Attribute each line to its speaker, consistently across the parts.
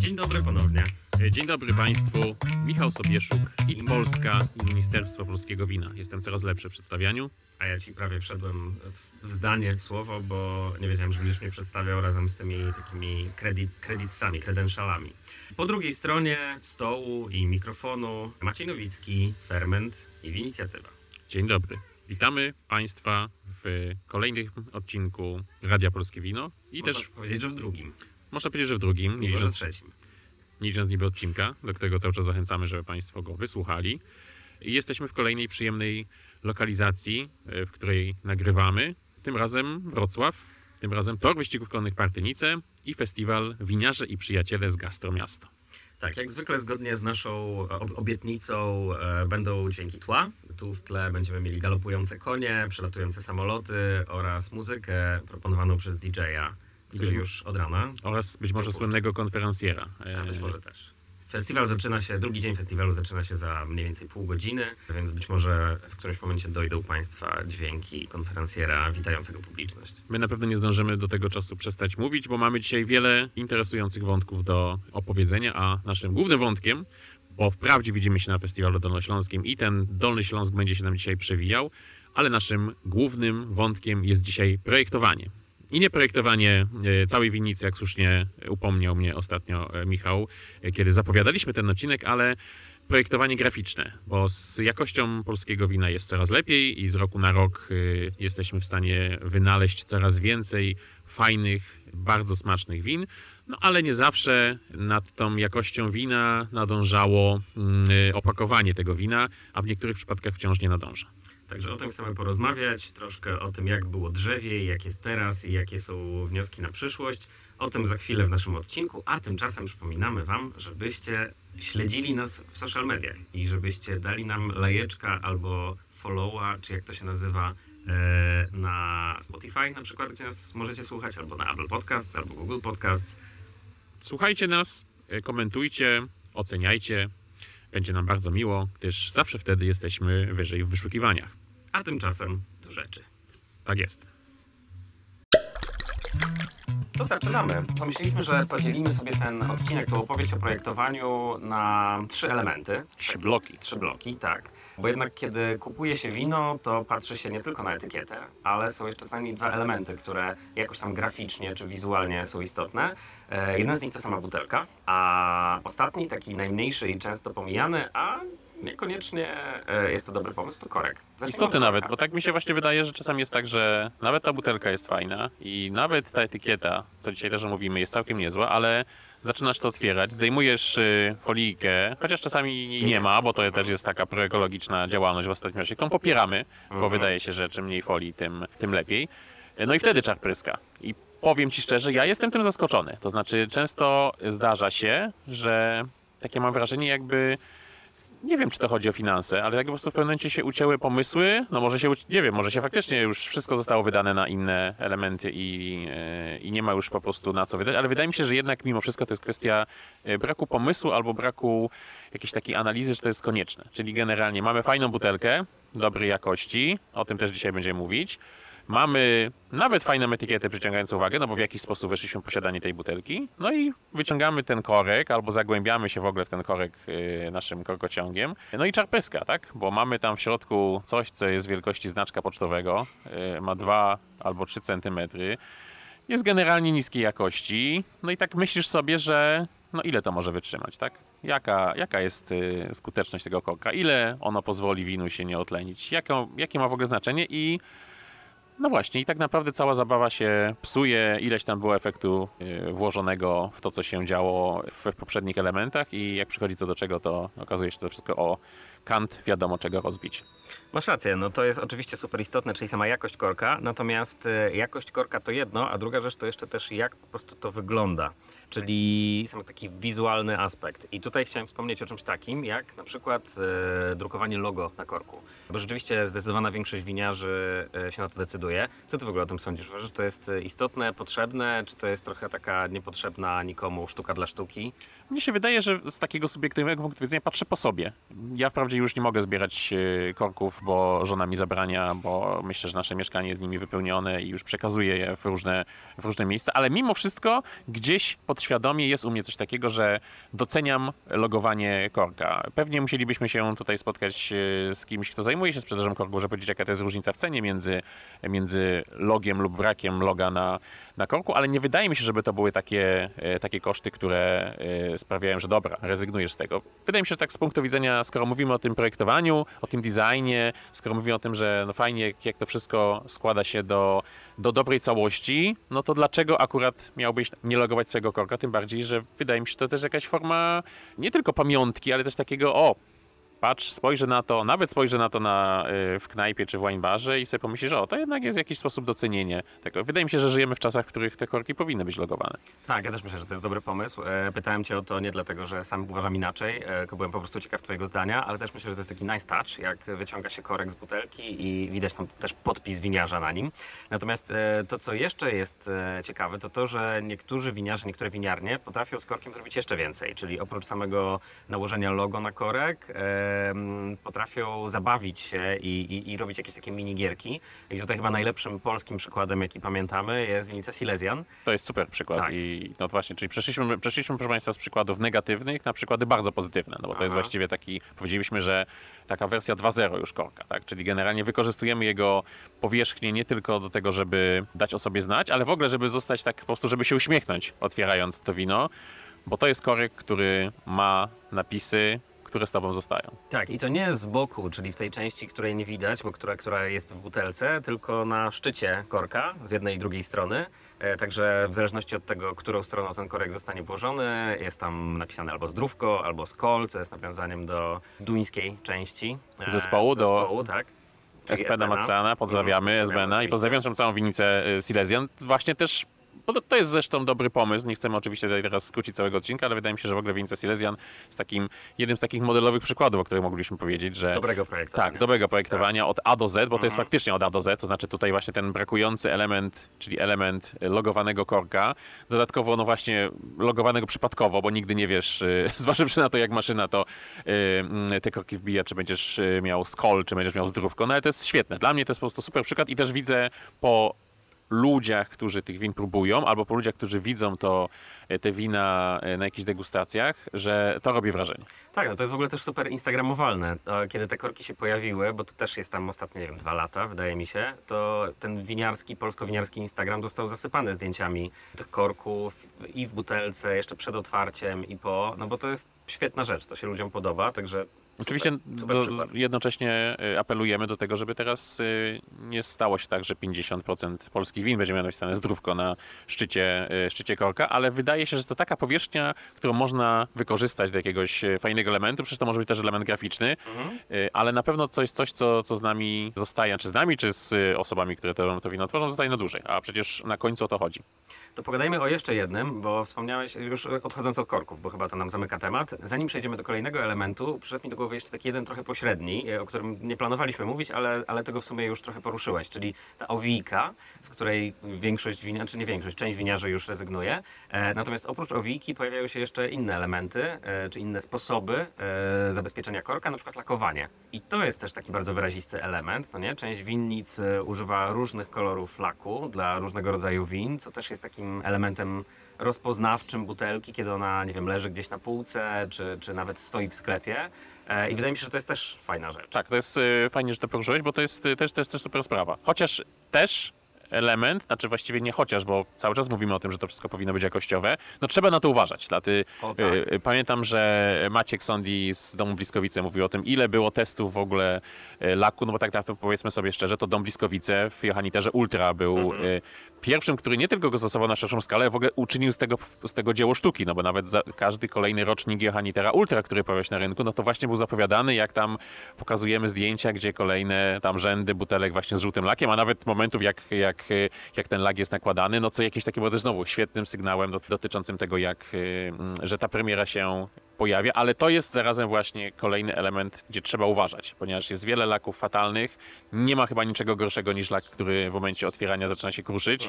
Speaker 1: Dzień dobry ponownie.
Speaker 2: Dzień dobry Państwu. Michał Sobieszuk, IT Polska i Ministerstwo Polskiego Wina. Jestem coraz lepszy w przedstawianiu.
Speaker 1: A ja ci prawie wszedłem w, zdanie, w słowo, bo nie wiedziałem, że będziesz mnie przedstawiał razem z tymi takimi credit, creditsami, credentialami. Po drugiej stronie stołu i mikrofonu Maciej Nowicki, Ferment i Winicjatywa.
Speaker 2: Dzień dobry. Witamy Państwa w kolejnym odcinku Radia Polskie Wino i
Speaker 1: Można
Speaker 2: też
Speaker 1: powiedzieć, że w drugim,
Speaker 2: można powiedzieć, że w drugim,
Speaker 1: nie
Speaker 2: licząc,
Speaker 1: trzecim.
Speaker 2: nie licząc niby odcinka, do którego cały czas zachęcamy, żeby Państwo go wysłuchali. I jesteśmy w kolejnej przyjemnej lokalizacji, e, w której nagrywamy. Tym razem Wrocław, tym razem Tor Wyścigów Konnych Partynice i festiwal Winiarze i Przyjaciele z Gastromiasto.
Speaker 1: Tak, jak zwykle zgodnie z naszą ob- obietnicą e, będą dźwięki tła. Tu w tle będziemy mieli galopujące konie, przelatujące samoloty oraz muzykę proponowaną przez DJ-a, który
Speaker 2: Być-
Speaker 1: już od rana,
Speaker 2: oraz być może słynnego konferencjera.
Speaker 1: a być
Speaker 2: E,
Speaker 1: może też. Festiwal zaczyna się, drugi dzień festiwalu zaczyna się za mniej więcej pół godziny, więc być może w którymś momencie dojdą Państwa dźwięki konferencjera witającego publiczność.
Speaker 2: My na pewno nie zdążymy do tego czasu przestać mówić, bo mamy dzisiaj wiele interesujących wątków do opowiedzenia, a naszym głównym wątkiem, bo wprawdzie widzimy się na festiwalu dolnośląskim i ten Dolny Śląsk będzie się nam dzisiaj przewijał, ale naszym głównym wątkiem jest dzisiaj projektowanie. I nie projektowanie e, całej winnicy, jak słusznie upomniał mnie ostatnio e, Michał, e, kiedy zapowiadaliśmy ten odcinek, ale projektowanie graficzne, bo z jakością polskiego wina jest coraz lepiej i z roku na rok jesteśmy w stanie wynaleźć coraz więcej fajnych, bardzo smacznych win, no ale nie zawsze nad tą jakością wina nadążało y, opakowanie tego wina, a w niektórych przypadkach wciąż nie nadąża.
Speaker 1: Także o tym chcemy porozmawiać, troszkę o tym, jak było drzewie, jak jest teraz i jakie są wnioski na przyszłość. O tym za chwilę w naszym odcinku, a tymczasem przypominamy Wam, żebyście śledzili nas w social mediach i żebyście dali nam lajeczka albo followa, czy jak to się nazywa, e, na Spotify na przykład, gdzie nas możecie słuchać, albo na Apple Podcasts, albo Google Podcasts.
Speaker 2: Słuchajcie nas, y, komentujcie, oceniajcie. Będzie nam bardzo miło, gdyż zawsze wtedy jesteśmy wyżej w wyszukiwaniach.
Speaker 1: A tymczasem do rzeczy.
Speaker 2: Tak jest.
Speaker 1: To zaczynamy. Pomyśleliśmy, że podzielimy sobie ten odcinek, tą opowieść o projektowaniu na trzy elementy.
Speaker 2: Trzy bloki.
Speaker 1: Trzy bloki, tak. Bo jednak kiedy kupuje się wino, to patrzy się nie tylko na etykietę, ale są jeszcze co najmniej dwa elementy, które jakoś tam graficznie czy wizualnie są istotne. E, jeden z nich to sama butelka, a ostatni, taki najmniejszy i często pomijany, a niekoniecznie e, jest to dobry pomysł, to korek. Zacznijmy korka.
Speaker 2: nawet, bo tak mi się właśnie wydaje, że czasami jest tak, że nawet ta butelka jest fajna i nawet ta etykieta, co dzisiaj też mówimy, jest całkiem niezła, ale zaczynasz to otwierać, zdejmujesz y, folijkę, chociaż czasami jej nie ma, bo to też jest taka proekologiczna działalność w ostatnim czasie, którą popieramy, bo
Speaker 1: Mhm.
Speaker 2: wydaje się, że czym mniej folii, tym, tym lepiej. No i wtedy czar pryska. I powiem Ci szczerze, ja jestem tym zaskoczony. To znaczy często zdarza się, że takie mam wrażenie jakby nie wiem, czy to chodzi o finanse, ale jak po prostu w pewnym momencie się ucięły pomysły, no może się, nie wiem, może się faktycznie już wszystko zostało wydane na inne elementy i, e, i nie ma już po prostu na co wydać, ale wydaje mi się, że jednak mimo wszystko to jest kwestia e, braku pomysłu albo braku jakiejś takiej analizy, że to jest konieczne. Czyli generalnie mamy fajną butelkę, dobrej jakości, o tym też dzisiaj będziemy mówić. Mamy nawet fajną etykietę przyciągającą uwagę, no bo w jakiś sposób weszliśmy w posiadanie tej butelki. No i wyciągamy ten korek, albo zagłębiamy się w ogóle w ten korek y, naszym korkociągiem. No i czarpyska, tak? Bo mamy tam w środku coś, co jest wielkości znaczka pocztowego. y, Ma 2 albo 3 centymetry. Jest generalnie niskiej jakości. No i tak myślisz sobie, że no ile to może wytrzymać, tak? Jaka, jaka jest y, skuteczność tego korka? Ile ono pozwoli winu się nie otlenić? Jaką, jakie ma w ogóle znaczenie? I no właśnie, i tak naprawdę cała zabawa się psuje, ileś tam było efektu y, włożonego w to, co się działo w poprzednich elementach i jak przychodzi co do czego, to okazuje się to wszystko o kant wiadomo czego rozbić.
Speaker 1: Masz rację, no to jest oczywiście super istotne, czyli sama jakość korka, natomiast e, jakość korka to jedno, a druga rzecz to jeszcze też jak po prostu to wygląda, czyli sam taki wizualny aspekt. I tutaj chciałem wspomnieć o czymś takim, jak na przykład e, drukowanie logo na korku, bo rzeczywiście zdecydowana większość winiarzy e, się na to decyduje. Co ty w ogóle o tym sądzisz? Uważasz, że to jest e, istotne, potrzebne, czy to jest trochę taka niepotrzebna nikomu sztuka dla sztuki?
Speaker 2: Mnie się wydaje, że z takiego subiektywnego punktu widzenia patrzę po sobie. Ja wprawdzie wprawdzie już nie mogę zbierać e, korków, bo żona mi zabrania, bo myślę, że nasze mieszkanie jest nimi wypełnione i już przekazuję je w różne, w różne miejsca, ale mimo wszystko gdzieś podświadomie jest u mnie coś takiego, że doceniam logowanie korka. Pewnie musielibyśmy się tutaj spotkać e, z kimś, kto zajmuje się sprzedażą korku, żeby powiedzieć, jaka to jest różnica w cenie między, między logiem lub brakiem loga na, na korku, ale nie wydaje mi się, żeby to były takie, e, takie koszty, które sprawiają, że dobra, rezygnujesz z tego. Wydaje mi się, że tak z punktu widzenia, skoro mówimy o tym projektowaniu, o tym designie, skoro mówimy o tym, że no fajnie, jak- to wszystko składa się do, do dobrej całości, no to dlaczego akurat miałbyś nie logować swojego korka? Tym bardziej, że wydaje mi się to też jakaś forma nie tylko pamiątki, ale też takiego, o, patrz, spojrzę na to, nawet spojrzę na to na, y, w knajpie czy w wine barze i sobie pomyślisz, o, to jednak jest jakiś sposób docenienie tego. Wydaje mi się, że żyjemy w czasach, w których te korki powinny być logowane.
Speaker 1: Tak, ja też myślę, że to jest dobry pomysł. E, Pytałem cię o to nie dlatego, że sam uważam inaczej, e, tylko byłem po prostu ciekaw twojego zdania, ale też myślę, że to jest taki nice touch, jak wyciąga się korek z butelki i widać tam też podpis winiarza na nim. Natomiast e, to, co jeszcze jest ciekawe, to to, że niektórzy winiarze, niektóre winiarnie potrafią z korkiem zrobić jeszcze więcej, czyli oprócz samego nałożenia logo na korek, potrafią zabawić się i, i, i robić jakieś takie minigierki. I tutaj chyba najlepszym polskim przykładem, jaki pamiętamy, jest winica Silesian.
Speaker 2: To jest super przykład
Speaker 1: Tak.
Speaker 2: i no właśnie, czyli przeszliśmy, przeszliśmy proszę Państwa z przykładów negatywnych na przykłady bardzo pozytywne, no bo to jest
Speaker 1: Aha.
Speaker 2: właściwie taki, powiedzieliśmy, że taka wersja 2.0 już korka, tak, czyli generalnie wykorzystujemy jego powierzchnię nie tylko do tego, żeby dać o sobie znać, ale w ogóle, żeby zostać tak po prostu, żeby się uśmiechnąć otwierając to wino, bo to jest korek, który ma napisy, które z Tobą zostają.
Speaker 1: Tak, i to nie z boku, czyli w tej części, której nie widać, bo która, która jest w butelce, tylko na szczycie korka z jednej i drugiej strony. E, także w zależności od tego, którą stroną ten korek zostanie włożony, jest tam napisane albo zdrówko, albo skol, co jest nawiązaniem do duńskiej części e,
Speaker 2: Zespołu, do
Speaker 1: zespołu, tak. Czyli
Speaker 2: Esbena Matsana, pozdrawiamy
Speaker 1: Mhm,
Speaker 2: Esbena i pozdrawiam całą winicę y, Silesian. Właśnie też, to, to jest zresztą dobry pomysł, nie chcemy oczywiście tutaj teraz skrócić całego odcinka, ale wydaje mi się, że w ogóle winica Silesian jest takim, jednym z takich modelowych przykładów, o których moglibyśmy powiedzieć, że...
Speaker 1: Dobrego projektu.
Speaker 2: Tak, dobrego projektowania od A do Z, bo to
Speaker 1: Mhm.
Speaker 2: jest faktycznie od A do Z, to znaczy tutaj właśnie ten brakujący element, czyli element logowanego korka, dodatkowo no właśnie logowanego przypadkowo, bo nigdy nie wiesz, y, zważywszy na to jak maszyna to y, mm, te korki wbija, czy będziesz y, miał skol, czy będziesz miał zdrówko, no ale to jest świetne. Dla mnie to jest po prostu super przykład i też widzę po ludziach, którzy tych win próbują, albo po ludziach, którzy widzą to, y, te wina y, na jakichś degustacjach, że to robi wrażenie.
Speaker 1: Tak, no to jest w ogóle też super instagramowalne. Kiedy te korki się pojawiły, bo to też jest tam ostatnie, nie wiem, dwa lata, wydaje mi się, to ten winiarski, polsko-winiarski Instagram został zasypany zdjęciami tych korków i w butelce, jeszcze przed otwarciem i po, no bo to jest świetna rzecz, to się ludziom podoba, także
Speaker 2: Oczywiście
Speaker 1: super,
Speaker 2: do, jednocześnie y, apelujemy do tego, żeby teraz y, nie stało się tak, że 50% polskich win będzie miało napisane zdrówko na szczycie, y, szczycie korka, ale wydaje się, że to taka powierzchnia, którą można wykorzystać do jakiegoś fajnego elementu, przecież to może być też element graficzny,
Speaker 1: Mhm.
Speaker 2: ale na pewno coś, coś co, co z nami zostaje, czy z nami, czy z osobami, które to, to wino tworzą, zostaje na dłużej, a przecież na końcu o to chodzi.
Speaker 1: To pogadajmy o jeszcze jednym, bo wspomniałeś, już odchodząc od korków, bo chyba to nam zamyka temat. Zanim przejdziemy do kolejnego elementu, przyszedł mi do głowy jeszcze taki jeden trochę pośredni, e, o którym nie planowaliśmy mówić, ale, ale tego w sumie już trochę poruszyłeś, czyli ta owijka, z której większość winiarzy, czy nie większość, część winiarzy już rezygnuje. E, natomiast oprócz owijki pojawiają się jeszcze inne elementy, e, czy inne sposoby zabezpieczenia korka, na przykład lakowanie. I to jest też taki bardzo wyrazisty element, no nie? Część winnic używa różnych kolorów laku dla różnego rodzaju win, co też jest takim elementem rozpoznawczym butelki, kiedy ona, nie wiem, leży gdzieś na półce, czy, czy nawet stoi w sklepie. E, I wydaje mi się, że to jest też fajna rzecz.
Speaker 2: Tak, to jest y, fajnie, że to poruszyłeś, bo to jest, y, też, jest też super sprawa. Chociaż też element, znaczy właściwie nie chociaż, bo cały czas mówimy o tym, że to wszystko powinno być jakościowe, no trzeba na to uważać. Dlaty,
Speaker 1: O, tak.
Speaker 2: y, y, pamiętam, że Maciek Sondi z Domu Bliskowice mówił o tym, ile było testów w ogóle y, laku, no bo tak, tak to powiedzmy sobie szczerze, to Dom Bliskowice w Johanniterze Ultra był
Speaker 1: Mhm.
Speaker 2: y, pierwszym, który nie tylko go zastosował na szerszą skalę, ale w ogóle uczynił z tego, z tego dzieło sztuki, no bo nawet za, każdy kolejny rocznik Johannitera Ultra, który pojawiał się na rynku, no to właśnie był zapowiadany, jak tam pokazujemy zdjęcia, gdzie kolejne tam rzędy butelek właśnie z żółtym lakiem, a nawet momentów jak, jak jak, y, jak ten lag jest nakładany, no co jakieś takie było też znowu świetnym sygnałem do, dotyczącym tego, jak, y, mm, że ta premiera się pojawia, ale to jest zarazem właśnie kolejny element, gdzie trzeba uważać, ponieważ jest wiele laków fatalnych. Nie ma chyba niczego gorszego niż lak, który w momencie otwierania zaczyna się kruszyć.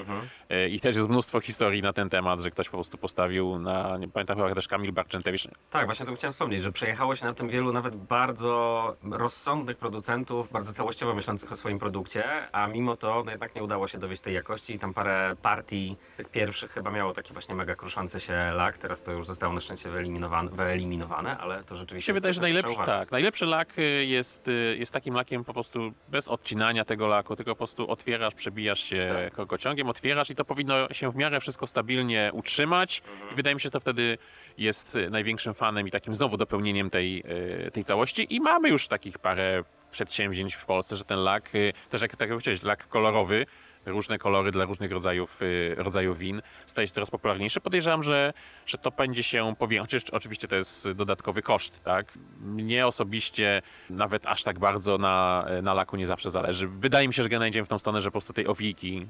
Speaker 2: Y, I też jest mnóstwo historii na ten temat, że ktoś po prostu postawił na, nie pamiętam chyba też Kamil Barczętewicz,
Speaker 1: Tak, właśnie to chciałem wspomnieć, że przejechało się na tym wielu nawet bardzo rozsądnych producentów, bardzo całościowo myślących o swoim produkcie, a mimo to no jednak nie udało się dowieść tej jakości i tam parę partii tych pierwszych chyba miało taki właśnie mega kruszący się lak, teraz to już zostało na szczęście wyeliminowane, wyeliminowane ale to rzeczywiście
Speaker 2: się wydaje, że najlepszy, tak, najlepszy lak y, jest, y, jest takim lakiem po prostu bez odcinania tego laku, tylko po prostu otwierasz, przebijasz się
Speaker 1: Tak.
Speaker 2: korkociągiem, otwierasz i to powinno się w miarę wszystko stabilnie utrzymać.
Speaker 1: Mhm.
Speaker 2: I wydaje mi się, że to wtedy jest y, największym fanem i takim znowu dopełnieniem tej, tej całości. I mamy już takich parę przedsięwzięć w Polsce, że ten lak, też jak tak jak powiedziałeś, lak kolorowy, różne kolory dla różnych rodzajów, y, rodzajów win, staje się coraz popularniejszy. Podejrzewam, że, że to będzie się powiększać. Oczywiście to jest dodatkowy koszt, tak? Mnie osobiście nawet aż tak bardzo na, na laku nie zawsze zależy. Wydaje mi się, że generalnie w tą stronę, że po prostu tej owijki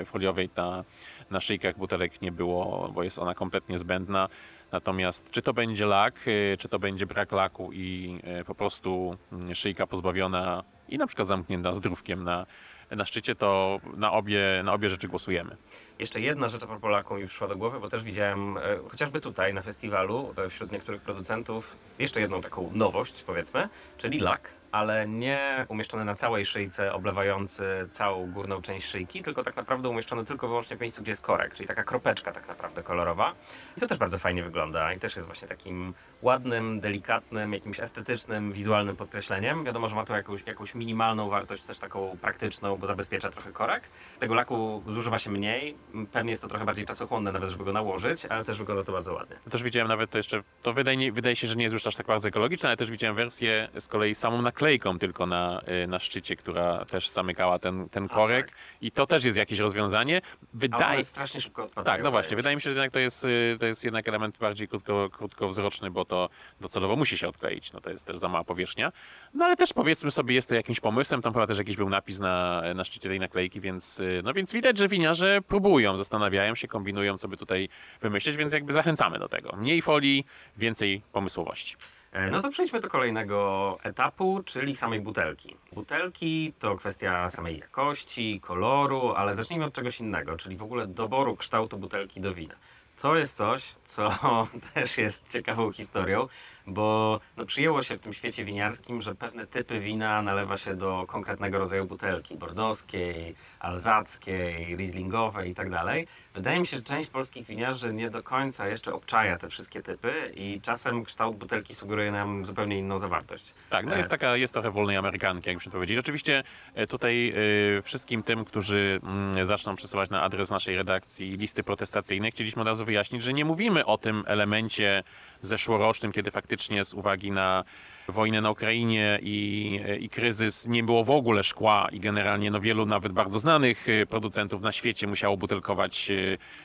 Speaker 2: y, foliowej na, na szyjkach butelek nie było, bo jest ona kompletnie zbędna. Natomiast czy to będzie lak, y, czy to będzie brak laku i po prostu mm, szyjka pozbawiona i na przykład zamknięta zdrówkiem na, na szczycie, to na obie, na obie rzeczy głosujemy.
Speaker 1: Jeszcze jedna rzecz propos laku mi przyszła do głowy, bo też widziałem e, chociażby tutaj na festiwalu e, wśród niektórych producentów jeszcze jedną taką nowość powiedzmy, czyli lak, ale nie umieszczony na całej szyjce, oblewający całą górną część szyjki, tylko tak naprawdę umieszczony tylko wyłącznie w miejscu, gdzie jest korek, czyli taka kropeczka tak naprawdę kolorowa. I to też bardzo fajnie wygląda i też jest właśnie takim ładnym, delikatnym, jakimś estetycznym, wizualnym podkreśleniem. Wiadomo, że ma to jakąś, jakąś minimalną wartość, też taką praktyczną, bo zabezpiecza trochę korek. Tego laku zużywa się mniej, pewnie jest to trochę bardziej czasochłonne nawet, żeby go nałożyć, ale też wygląda to bardzo ładnie.
Speaker 2: Ja też widziałem nawet to jeszcze, to wydaje, wydaje się, że nie jest już aż tak bardzo ekologiczne, ale też widziałem wersję z kolei samą naklejką tylko na, y, na szczycie, która też zamykała ten, ten korek i to też jest jakieś rozwiązanie.
Speaker 1: A
Speaker 2: Wydaje,
Speaker 1: strasznie szybko odpadają.
Speaker 2: Tak, no właśnie.
Speaker 1: wydaje
Speaker 2: Wydaje mi się, że jednak to jest, y, to jest jednak element bardziej krótko, krótkowzroczny, bo to docelowo musi się odkleić. No to jest też za mała powierzchnia. No ale też powiedzmy sobie, jest to jakimś pomysłem. Tam chyba też jakiś był napis na, na szczycie tej naklejki, więc, y, no więc widać, że winiarze próbują, zastanawiają się, kombinują, co by tutaj wymyślić, więc jakby zachęcamy do tego. Mniej folii, więcej pomysłowości.
Speaker 1: E, No to przejdźmy do kolejnego etapu, czyli samej butelki. Butelki to kwestia samej jakości, koloru, ale zacznijmy od czegoś innego, czyli w ogóle doboru kształtu butelki do wina. To jest coś, co też jest ciekawą historią, bo no, przyjęło się w tym świecie winiarskim, że pewne typy wina nalewa się do konkretnego rodzaju butelki, bordowskiej, alzackiej, rieslingowej i tak. Wydaje mi się, że część polskich winiarzy nie do końca jeszcze obczaja te wszystkie typy i czasem kształt butelki sugeruje nam zupełnie inną zawartość.
Speaker 2: Tak, no
Speaker 1: E,
Speaker 2: jest taka, jest trochę wolnej amerykanki, jakbyśmy to powiedzieli. Oczywiście e, tutaj e, wszystkim tym, którzy mm, zaczną przesyłać na adres naszej redakcji listy protestacyjne, chcieliśmy od razu wyjaśnić, że nie mówimy o tym elemencie zeszłorocznym, kiedy faktycznie z uwagi na wojnę na Ukrainie i, i kryzys nie było w ogóle szkła i generalnie no, wielu nawet bardzo znanych e, producentów na świecie musiało butelkować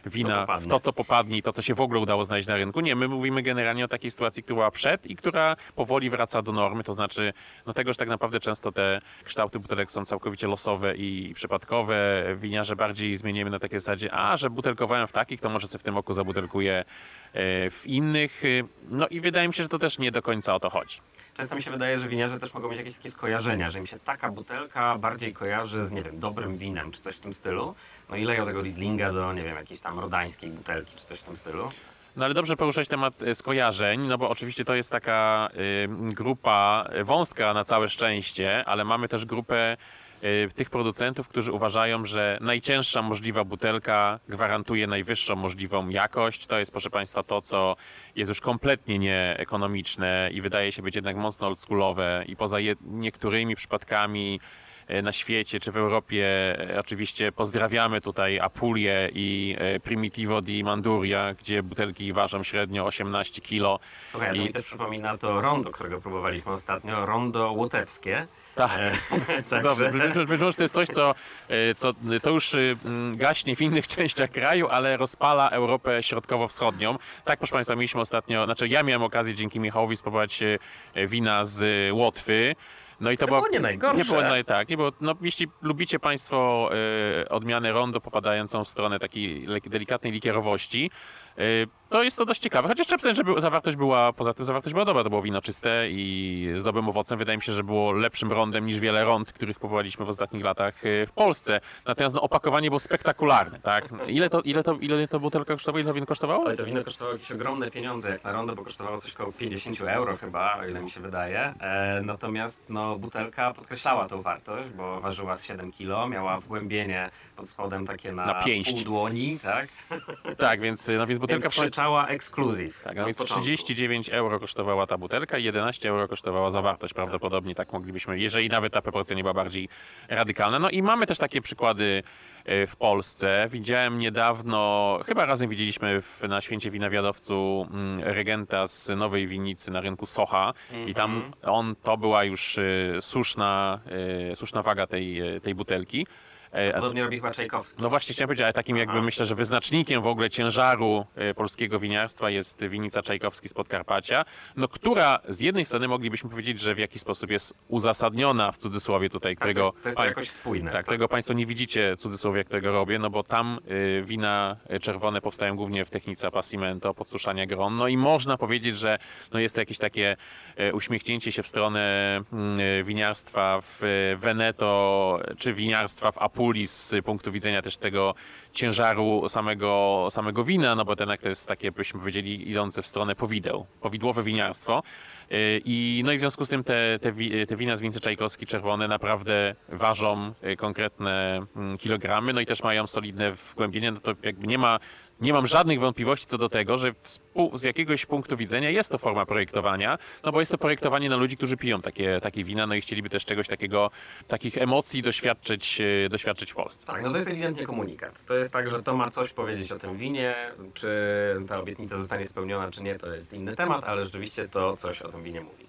Speaker 2: e, wina w to, co popadnie i to, co się w ogóle udało znaleźć na rynku. Nie, my mówimy generalnie o takiej sytuacji, która była przed i która powoli wraca do normy, to znaczy no tego, że tak naprawdę często te kształty butelek są całkowicie losowe i przypadkowe. Winiarze bardziej zmienimy na takiej zasadzie, a, że butelkowałem w takich, to może sobie w tym roku zabutelkuję e, w innych. E, No i wydaje mi się, że to też nie do końca o to chodzi.
Speaker 1: Często mi się wydaje, że winiarze też mogą mieć jakieś takie skojarzenia, że im się taka butelka bardziej kojarzy z, nie wiem, dobrym winem, czy coś w tym stylu. No i leją tego Rieslinga do, nie wiem, jakiejś tam rodańskiej butelki, czy coś w tym stylu.
Speaker 2: No ale dobrze poruszać temat e, skojarzeń, no bo oczywiście to jest taka y, grupa wąska na całe szczęście, ale mamy też grupę y, tych producentów, którzy uważają, że najcięższa możliwa butelka gwarantuje najwyższą możliwą jakość. To jest, proszę Państwa, to, co jest już kompletnie nieekonomiczne i wydaje się być jednak mocno oldschoolowe i poza niektórymi przypadkami e, na świecie czy w Europie. E, Oczywiście pozdrawiamy tutaj Apulię i e, Primitivo di Manduria, gdzie butelki ważą średnio 18 kg.
Speaker 1: Słuchaj, to
Speaker 2: I-
Speaker 1: mi też przypomina to rondo, którego próbowaliśmy ostatnio, rondo łotewskie.
Speaker 2: Tak.
Speaker 1: E,
Speaker 2: może to jest coś, co, e, co to już y, mm, gaśnie w innych częściach kraju, ale rozpala Europę środkowo-wschodnią. Tak, proszę Państwa, mieliśmy ostatnio, znaczy ja miałem okazję dzięki Michałowi spróbować e, wina z Łotwy. No i to
Speaker 1: To było nie najgorsze.
Speaker 2: Nie było naj, tak, nie było, no, jeśli lubicie Państwo e, odmianę rondo popadającą w stronę takiej delikatnej likierowości, to jest to dość ciekawe. Chociaż trzeba przyznać, że zawartość była, poza tym zawartość była dobra, to było wino czyste i z dobrym owocem. Wydaje mi się, że było lepszym rondem niż wiele rond, których próbowaliśmy w ostatnich latach e, w Polsce. Natomiast no, opakowanie było spektakularne, tak? Ile to, ile to, ile to butelka kosztowało? Ile to wino kosztowało?
Speaker 1: Ale to wino kosztowało jakieś ogromne pieniądze, jak na rondo, bo kosztowało coś około 50 euro chyba, o ile mi się wydaje. E, natomiast no, butelka podkreślała tą wartość, bo ważyła z 7 kg, miała wgłębienie pod spodem takie na,
Speaker 2: Na pięść.
Speaker 1: pół dłoni, tak?
Speaker 2: Tak, więc, no, więc
Speaker 1: Więc
Speaker 2: butelka...
Speaker 1: krzyczała ekskluzyw.
Speaker 2: Tak, więc
Speaker 1: początku.
Speaker 2: 39 euro kosztowała ta butelka i 11 euro kosztowała zawartość. Prawdopodobnie tak moglibyśmy, jeżeli nawet ta proporcja nie była bardziej radykalna. No i mamy też takie przykłady e, w Polsce. Widziałem niedawno, chyba razem widzieliśmy w, na Święcie Winawiadowcu mm, regenta z Nowej Winnicy na rynku Socha i tam on, to była już e, słuszna, e, słuszna waga tej, tej butelki. E,
Speaker 1: Podobnie robi chyba Czajkowski.
Speaker 2: no właśnie chciałem powiedzieć, ale takim jakby
Speaker 1: Aha.
Speaker 2: myślę, że wyznacznikiem w ogóle ciężaru e, polskiego winiarstwa jest winica Czajkowski z Podkarpacia, no która z jednej strony moglibyśmy powiedzieć, że w jakiś sposób jest uzasadniona w cudzysłowie tutaj,
Speaker 1: Tak, to
Speaker 2: którego...
Speaker 1: jest, to jest to
Speaker 2: pań-
Speaker 1: jakoś spójne.
Speaker 2: tak, tego Państwo nie widzicie cudzysłowie, którego robię, no bo tam y, wina czerwone powstają głównie w technice appassimento, podsuszania gron, no i można powiedzieć, że no jest to jakieś takie uśmiechnięcie się w stronę y, winiarstwa w Veneto, czy winiarstwa w Apuli z punktu widzenia też tego ciężaru samego, samego wina, no bo ten to jest takie, byśmy powiedzieli, idące w stronę powideł, powidłowe winiarstwo. Y, I, no i w związku z tym te, te, te wina z wincy Czajkowski czerwone naprawdę ważą y, konkretne mm, kilogramy, no i też mają solidne wgłębienie, no to jakby nie ma, nie mam żadnych wątpliwości co do tego, że z jakiegoś punktu widzenia jest to forma projektowania, no bo jest to projektowanie na ludzi, którzy piją takie, takie wina, no i chcieliby też czegoś takiego, takich emocji doświadczyć, y, doświadczyć w Polsce.
Speaker 1: Tak, no to jest ewidentnie komunikat. To jest tak, że to ma coś powiedzieć o tym winie, czy ta obietnica zostanie spełniona, czy nie, to jest inny temat, ale rzeczywiście to coś o tym winie mówi.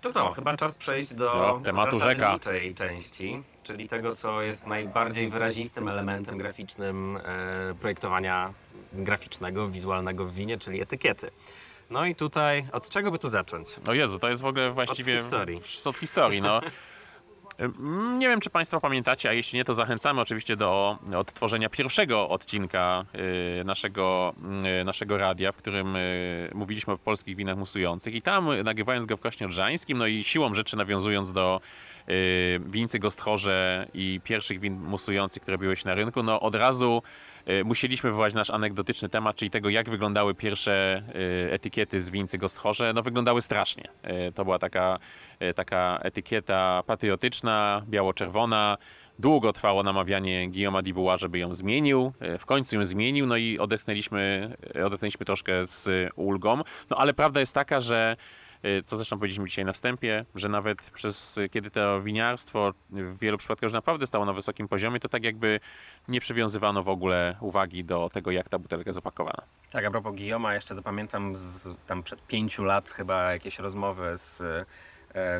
Speaker 1: To co, chyba czas przejść do
Speaker 2: No, tematu rzeka.
Speaker 1: zasadniczej części, czyli tego, co jest najbardziej wyrazistym elementem graficznym e, projektowania graficznego, wizualnego w winie, czyli etykiety. No i tutaj, od czego by tu zacząć?
Speaker 2: O Jezu, to jest w ogóle właściwie...
Speaker 1: historii.
Speaker 2: w- Od historii, no. Mm, Nie wiem, czy Państwo pamiętacie, a jeśli nie, to zachęcamy oczywiście do odtworzenia pierwszego odcinka y, naszego, y, naszego radia, w którym y, mówiliśmy o polskich winach musujących. I tam, nagrywając go w Kośnie Odrzańskim, no i siłą rzeczy nawiązując do y, winicy Gosthorze i pierwszych win musujących, które były się na rynku, no od razu musieliśmy wywołać nasz anegdotyczny temat, czyli tego, jak wyglądały pierwsze y, etykiety z winicy Gosthorze. No wyglądały strasznie. Y, To była taka, taka etykieta patriotyczna, biało-czerwona. Długo trwało namawianie Guillaume'a Dibuła, żeby ją zmienił. W końcu ją zmienił, no i odetchnęliśmy, odetchnęliśmy troszkę z ulgą. No ale prawda jest taka, że co zresztą powiedzieliśmy dzisiaj na wstępie, że nawet przez y, kiedy to winiarstwo w wielu przypadkach już naprawdę stało na wysokim poziomie, to tak jakby nie przywiązywano w ogóle uwagi do tego, jak ta butelka jest opakowana.
Speaker 1: Tak, a propos Guillaume'a, jeszcze to pamiętam z, tam przed pięciu lat chyba jakieś rozmowy z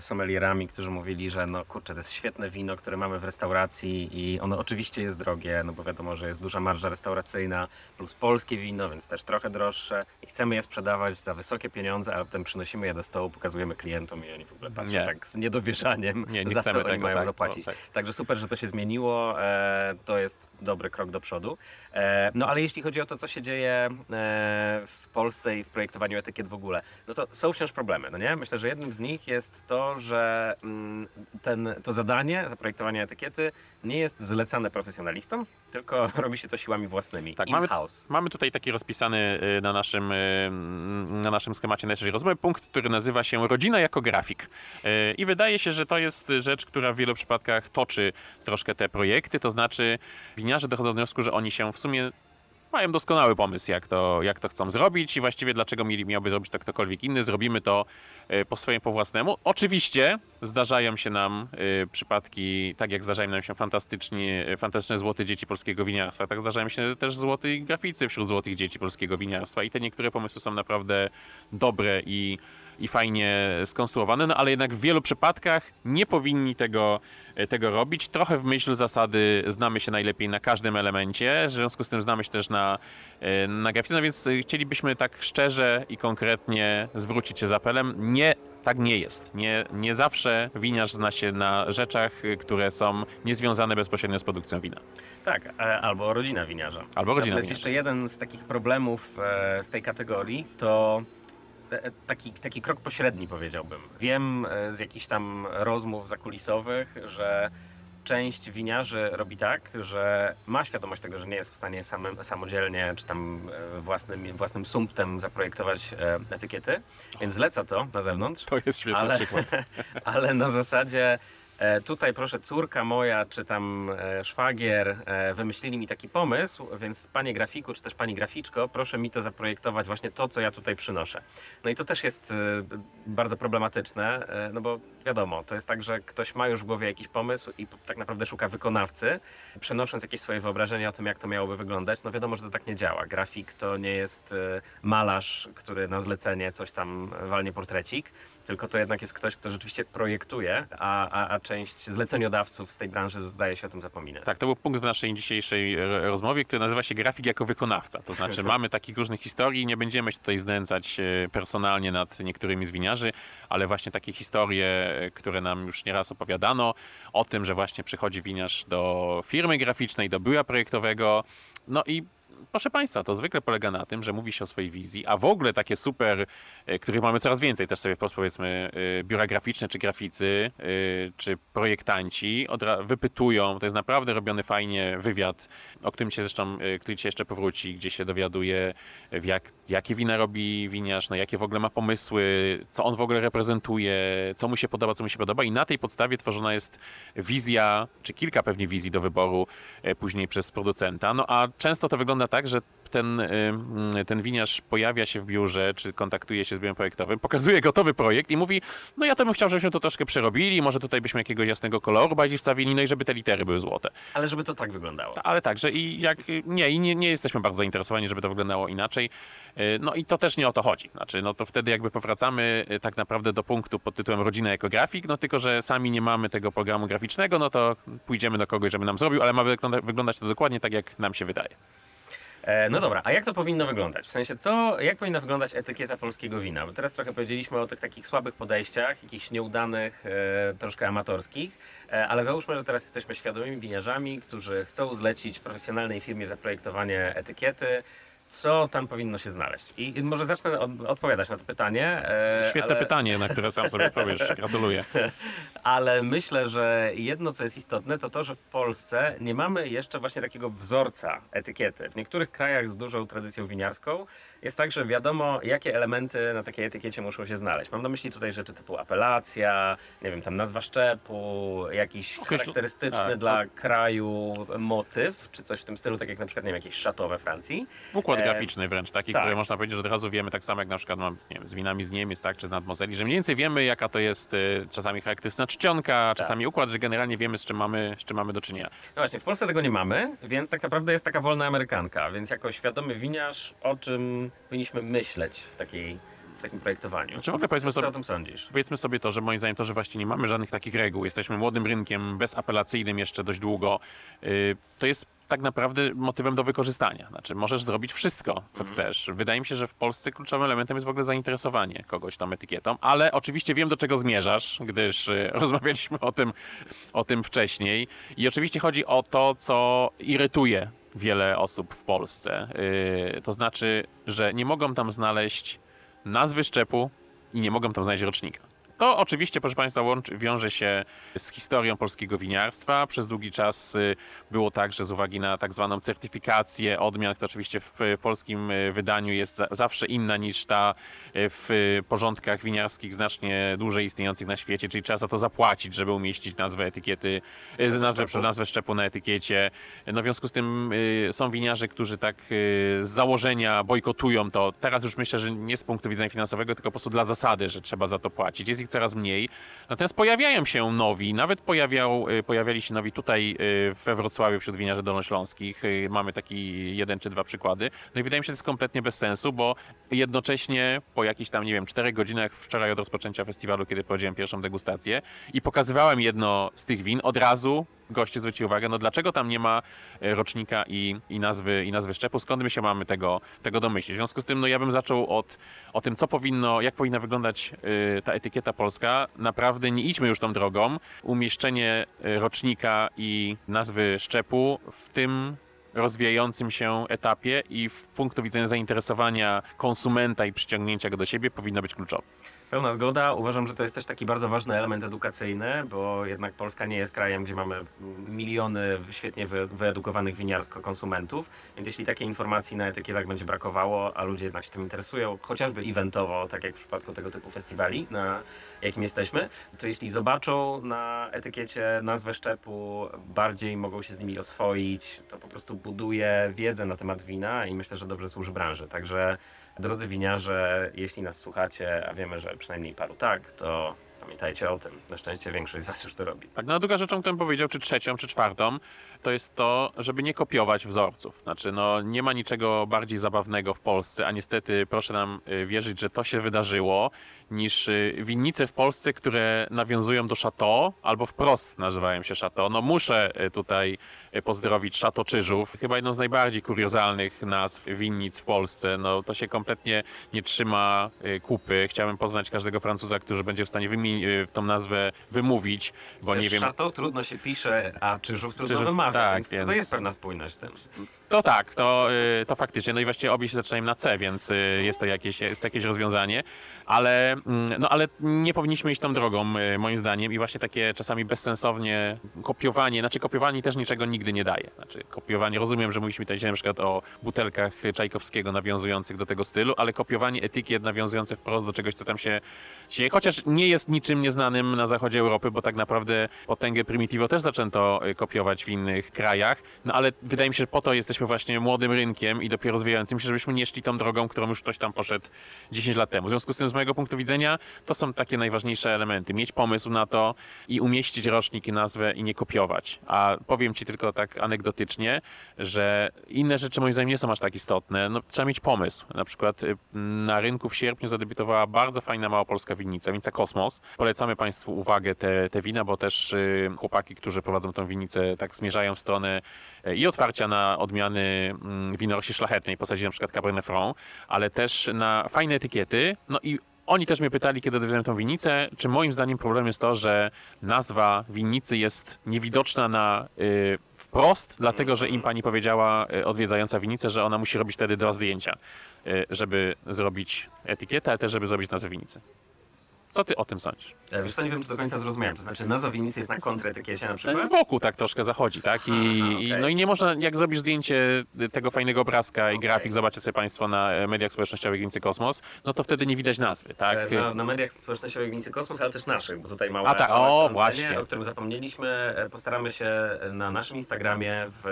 Speaker 1: sommelierami, którzy mówili, że no kurczę, to jest świetne wino, które mamy w restauracji i ono oczywiście jest drogie, no bo wiadomo, że jest duża marża restauracyjna, plus polskie wino, więc też trochę droższe i chcemy je sprzedawać za wysokie pieniądze, ale potem przynosimy je do stołu, pokazujemy klientom i oni w ogóle patrzą
Speaker 2: Nie.
Speaker 1: tak z niedowierzaniem,
Speaker 2: Nie, nie
Speaker 1: za co oni
Speaker 2: tego,
Speaker 1: mają
Speaker 2: tak,
Speaker 1: zapłacić.
Speaker 2: no, tak.
Speaker 1: Także super, że to się zmieniło. E, to jest dobry krok do przodu. E, no ale jeśli chodzi o to, co się dzieje e, w Polsce i w projektowaniu etykiet w ogóle, no to są wciąż problemy, no nie? Myślę, że jednym z nich jest to, że mm, ten, to zadanie zaprojektowania etykiety nie jest zlecane profesjonalistom, tylko robi się to siłami własnymi,
Speaker 2: Tak, mamy, mamy tutaj taki rozpisany y, na naszym, y, na naszym schemacie naszej rozmowy punkt, który nazywa się Rodzina jako grafik. Y, I wydaje się, że to jest rzecz, która w wielu przypadkach toczy troszkę te projekty, to znaczy winiarze dochodzą do wniosku, że oni się w sumie mają doskonały pomysł, jak to, jak to chcą zrobić i właściwie dlaczego mieli, miałby zrobić to ktokolwiek inny. Zrobimy to e, po swojemu, po własnemu. Oczywiście zdarzają się nam e, przypadki, tak jak zdarzają nam się fantastyczni, e, fantastyczne złote dzieci polskiego winiarstwa, tak zdarzają się też złoty graficy wśród złotych dzieci polskiego winiarstwa i te niektóre pomysły są naprawdę dobre i i fajnie skonstruowane, no ale jednak w wielu przypadkach nie powinni tego, e, tego robić. Trochę w myśl zasady znamy się najlepiej na każdym elemencie, w związku z tym znamy się też na, e, na grafice, no więc e, chcielibyśmy tak szczerze i konkretnie zwrócić się z apelem, nie tak nie jest. Nie, nie zawsze winiarz zna się na rzeczach, które są niezwiązane bezpośrednio z produkcją wina.
Speaker 1: Tak, albo rodzina winiarza.
Speaker 2: Albo rodzina
Speaker 1: Natomiast
Speaker 2: winiarza.
Speaker 1: jeszcze jeden z takich problemów z tej kategorii to taki, taki krok pośredni powiedziałbym. Wiem e, z jakichś tam rozmów zakulisowych, że część winiarzy robi tak, że ma świadomość tego, że nie jest w stanie samym, samodzielnie czy tam e, własnym, własnym sumptem zaprojektować e, etykiety, więc zleca to na zewnątrz.
Speaker 2: To jest świetny
Speaker 1: Ale,
Speaker 2: przykład.
Speaker 1: ale na zasadzie e, tutaj proszę córka moja, czy tam e, szwagier e, wymyślili mi taki pomysł, więc panie grafiku, czy też pani graficzko, proszę mi to zaprojektować właśnie to, co ja tutaj przynoszę. No i to też jest e, bardzo problematyczne, e, no bo wiadomo, to jest tak, że ktoś ma już w głowie jakiś pomysł i tak naprawdę szuka wykonawcy, przenosząc jakieś swoje wyobrażenia o tym, jak to miałoby wyglądać. No wiadomo, że to tak nie działa. Grafik to nie jest e, malarz, który na zlecenie coś tam walnie portrecik, tylko to jednak jest ktoś, kto rzeczywiście projektuje, a, a, a część zleceniodawców z tej branży zdaje się o tym zapominać.
Speaker 2: Tak, to był punkt w naszej dzisiejszej e, rozmowie, który nazywa się grafik jako wykonawca. To znaczy mamy takich różnych historii, nie będziemy się tutaj znęcać e, personalnie nad niektórymi z winiarzy, ale właśnie takie historie, e, które nam już nieraz opowiadano o tym, że właśnie przychodzi winiarz do firmy graficznej, do biura projektowego, no i Proszę Państwa, to zwykle polega na tym, że mówi się o swojej wizji, a w ogóle takie super, e, których mamy coraz więcej też sobie wprost powiedzmy, e, biura graficzne, czy graficy, e, czy projektanci wypytują, to jest naprawdę robiony fajnie wywiad, o którym się zresztą, który dzisiaj jeszcze powróci, gdzie się dowiaduje, jak, jakie wina robi winiarz, no jakie w ogóle ma pomysły, co on w ogóle reprezentuje, co mu się podoba, co mu się podoba i na tej podstawie tworzona jest wizja, czy kilka pewnie wizji do wyboru później przez producenta. No a często to wygląda tak, że ten, y, ten winiarz pojawia się w biurze, czy kontaktuje się z biurem projektowym, pokazuje gotowy projekt i mówi, no ja to bym chciał, żebyśmy to troszkę przerobili, może tutaj byśmy jakiegoś jasnego koloru bardziej wstawili, no i żeby te litery były złote.
Speaker 1: Ale żeby to tak wyglądało.
Speaker 2: Ale także i jak, nie, i nie, nie jesteśmy bardzo zainteresowani, żeby to wyglądało inaczej. Y, No i to też nie o to chodzi. Znaczy, no to wtedy jakby powracamy y, tak naprawdę do punktu pod tytułem rodzina jako grafik, no tylko, że sami nie mamy tego programu graficznego, no to pójdziemy do kogoś, żeby nam zrobił, ale ma wygląda- wyglądać to dokładnie tak, jak nam się wydaje.
Speaker 1: E, no dobra, a jak to powinno wyglądać? W sensie, co, jak powinna wyglądać etykieta polskiego wina? Bo teraz trochę powiedzieliśmy o tych takich słabych podejściach, jakichś nieudanych, e, troszkę amatorskich, e, ale załóżmy, że teraz jesteśmy świadomymi winiarzami, którzy chcą zlecić profesjonalnej firmie zaprojektowanie etykiety. Co tam powinno się znaleźć? I może zacznę od, odpowiadać na to pytanie. e,
Speaker 2: Świetne
Speaker 1: ale...
Speaker 2: pytanie, na które sam sobie powiesz. Gratuluję.
Speaker 1: Ale myślę, że jedno, co jest istotne, to to, że w Polsce nie mamy jeszcze właśnie takiego wzorca etykiety. W niektórych krajach z dużą tradycją winiarską jest tak, że wiadomo, jakie elementy na takiej etykiecie muszą się znaleźć. Mam na myśli tutaj rzeczy typu apelacja, nie wiem, tam nazwa szczepu, jakiś charakterystyczny
Speaker 2: tak,
Speaker 1: dla kraju motyw, czy coś w tym stylu, tak jak na przykład, nie wiem, jakieś chateau we Francji.
Speaker 2: Układ Graficzny wręcz, taki,
Speaker 1: tak.
Speaker 2: który można powiedzieć, że od razu wiemy, tak samo jak na przykład mam, nie wiem, z winami z Niemiec, tak, czy z Nadmozeli, że mniej więcej wiemy, jaka to jest y, czasami charakterystyczna czcionka, czasami układ, że generalnie wiemy, z czym mamy, z czym mamy do czynienia.
Speaker 1: No właśnie, w Polsce tego nie mamy, więc tak naprawdę jest taka wolna amerykanka. Więc jako świadomy winiarz, o czym powinniśmy myśleć w, takiej, w takim projektowaniu?
Speaker 2: Znaczy w ogóle powiedzmy
Speaker 1: Co
Speaker 2: sobie-
Speaker 1: o tym sądzisz?
Speaker 2: Powiedzmy sobie to, że moim zdaniem to, że właśnie nie mamy żadnych takich reguł, jesteśmy młodym rynkiem, bezapelacyjnym jeszcze dość długo, y, to jest tak naprawdę motywem do wykorzystania. Znaczy, możesz zrobić wszystko, co chcesz. Wydaje mi się, że w Polsce kluczowym elementem jest w ogóle zainteresowanie kogoś tą etykietą, ale oczywiście wiem, do czego zmierzasz, gdyż y, rozmawialiśmy o tym, o tym wcześniej. I oczywiście chodzi o to, co irytuje wiele osób w Polsce. Y, to znaczy, że nie mogą tam znaleźć nazwy szczepu i nie mogą tam znaleźć rocznika. To oczywiście, proszę Państwa, łączy, wiąże się z historią polskiego winiarstwa. Przez długi czas y, było tak, że z uwagi na tak zwaną certyfikację odmian, która oczywiście w, polskim y, wydaniu jest za, zawsze inna niż ta y, w porządkach winiarskich znacznie dłużej istniejących na świecie, czyli trzeba za to zapłacić, żeby umieścić nazwę etykiety, nazwę, przez nazwę szczepu na etykiecie. No w związku z tym są winiarze, którzy tak z założenia bojkotują to. Teraz już myślę, że nie z punktu widzenia finansowego, tylko po prostu dla zasady, że trzeba za to płacić. Jest ich coraz mniej. Natomiast pojawiają się nowi, nawet pojawiał, y, pojawiali się nowi tutaj y, we Wrocławiu wśród winiarzy dolnośląskich. Y, Mamy taki jeden czy dwa przykłady. No i wydaje mi się, że to jest kompletnie bez sensu, bo jednocześnie po jakichś tam, nie wiem, czterech godzinach wczoraj od rozpoczęcia festiwalu, kiedy prowadziłem pierwszą degustację i pokazywałem jedno z tych win, od razu goście zwrócili uwagę, no dlaczego tam nie ma e, rocznika i, i, nazwy, i nazwy szczepu, skąd my się mamy tego, tego domyślić. W związku z tym, no ja bym zaczął od o tym, co powinno, jak powinna wyglądać y, ta etykieta polska. Naprawdę nie idźmy już tą drogą. Umieszczenie y, rocznika i nazwy szczepu w tym rozwijającym się etapie i w punktu widzenia zainteresowania konsumenta i przyciągnięcia go do siebie powinno być kluczowe.
Speaker 1: Pełna zgoda. Uważam, że to jest też taki bardzo ważny element edukacyjny, bo jednak Polska nie jest krajem, gdzie mamy miliony świetnie wy- wyedukowanych winiarsko konsumentów, więc jeśli takiej informacji na etykietach będzie brakowało, a ludzie jednak się tym interesują, chociażby eventowo, tak jak w przypadku tego typu festiwali, na jakim jesteśmy, to jeśli zobaczą na etykiecie nazwę szczepu, bardziej mogą się z nimi oswoić, to po prostu buduje wiedzę na temat wina i myślę, że dobrze służy branży. Także Drodzy winiarze, jeśli nas słuchacie, a wiemy, że przynajmniej paru tak, to pamiętajcie o tym. Na szczęście większość z Was już to robi.
Speaker 2: Tak, no a druga rzeczą, którą powiedział, czy trzecią, czy czwartą, to jest to, żeby nie kopiować wzorców. Znaczy, no nie ma niczego bardziej zabawnego w Polsce, a niestety proszę nam y, wierzyć, że to się wydarzyło, niż y, winnice w Polsce, które nawiązują do Chateau, albo wprost nazywają się Chateau. No muszę y, tutaj pozdrowić Chateau Czyżów, chyba jedną z najbardziej kuriozalnych nazw winnic w Polsce. No to się kompletnie nie trzyma y, kupy. Chciałem poznać każdego Francuza, który będzie w stanie y, tą nazwę wymówić, bo nie wiem...
Speaker 1: Szato trudno się pisze, a czyżów trudno
Speaker 2: Czyżów-
Speaker 1: wymawia,
Speaker 2: tak,
Speaker 1: więc, to
Speaker 2: więc-
Speaker 1: jest pewna spójność w tym.
Speaker 2: To tak, to, y, to faktycznie. No i właściwie obie się zaczynają na C, więc y, jest to jakieś, jest jakieś rozwiązanie. Ale, mm, no, ale nie powinniśmy iść tą drogą, y, moim zdaniem. I właśnie takie czasami bezsensownie kopiowanie, znaczy kopiowanie też niczego nigdy nie daje. Znaczy kopiowanie, rozumiem, że mówiliśmy tutaj dzisiaj na przykład o butelkach Czajkowskiego nawiązujących do tego stylu, ale kopiowanie etykiet nawiązujących wprost do czegoś, co tam się dzieje, chociaż nie jest niczym nieznanym na zachodzie Europy, bo tak naprawdę potęgę Primitivo też zaczęto kopiować w innych krajach, no ale wydaje mi się, że po to jesteśmy właśnie młodym rynkiem i dopiero rozwijającym się, żebyśmy nie szli tą drogą, którą już ktoś tam poszedł 10 lat temu. W związku z tym, z mojego punktu widzenia, to są takie najważniejsze elementy. Mieć pomysł na to i umieścić rocznik i nazwę i nie kopiować. A powiem ci tylko tak anegdotycznie, że inne rzeczy moim zdaniem nie są aż tak istotne. No, trzeba mieć pomysł. Na przykład y, na rynku w sierpniu zadebiutowała bardzo fajna małopolska winnica, winnica Kosmos. Polecamy Państwu uwagę te, te wina, bo też y, chłopaki, którzy prowadzą tą winnicę, tak zmierzają w stronę y, i otwarcia na odmiany mm, winorośli szlachetnej, postaci na przykład Cabernet Franc, ale też na fajne etykiety. No i oni też mnie pytali, kiedy odwiedzałem tą winnicę, czy moim zdaniem problem jest to, że nazwa winnicy jest niewidoczna na y, wprost, dlatego że im pani powiedziała, y, odwiedzająca winnicę, że ona musi robić wtedy dwa zdjęcia, y, żeby zrobić etykietę, ale też żeby zrobić nazwę winnicy. Co ty o tym sądzisz?
Speaker 1: E, Wiesz co, nie wiem, czy do końca zrozumiałem. To znaczy nazwa winnicy jest na kontretykiecie na przykład?
Speaker 2: Z boku tak troszkę zachodzi, tak? I,
Speaker 1: Aha,
Speaker 2: i,
Speaker 1: okej.
Speaker 2: no i nie można, jak zrobisz zdjęcie tego fajnego obrazka i grafik, zobaczcie sobie Państwo na e, mediach społecznościowych Wincy Kosmos, no to wtedy nie widać nazwy, tak?
Speaker 1: E, Na, na mediach społecznościowych Winnicy Kosmos, ale też naszych, bo tutaj małe,
Speaker 2: A tak, o, właśnie.
Speaker 1: o którym zapomnieliśmy. Postaramy się na naszym Instagramie w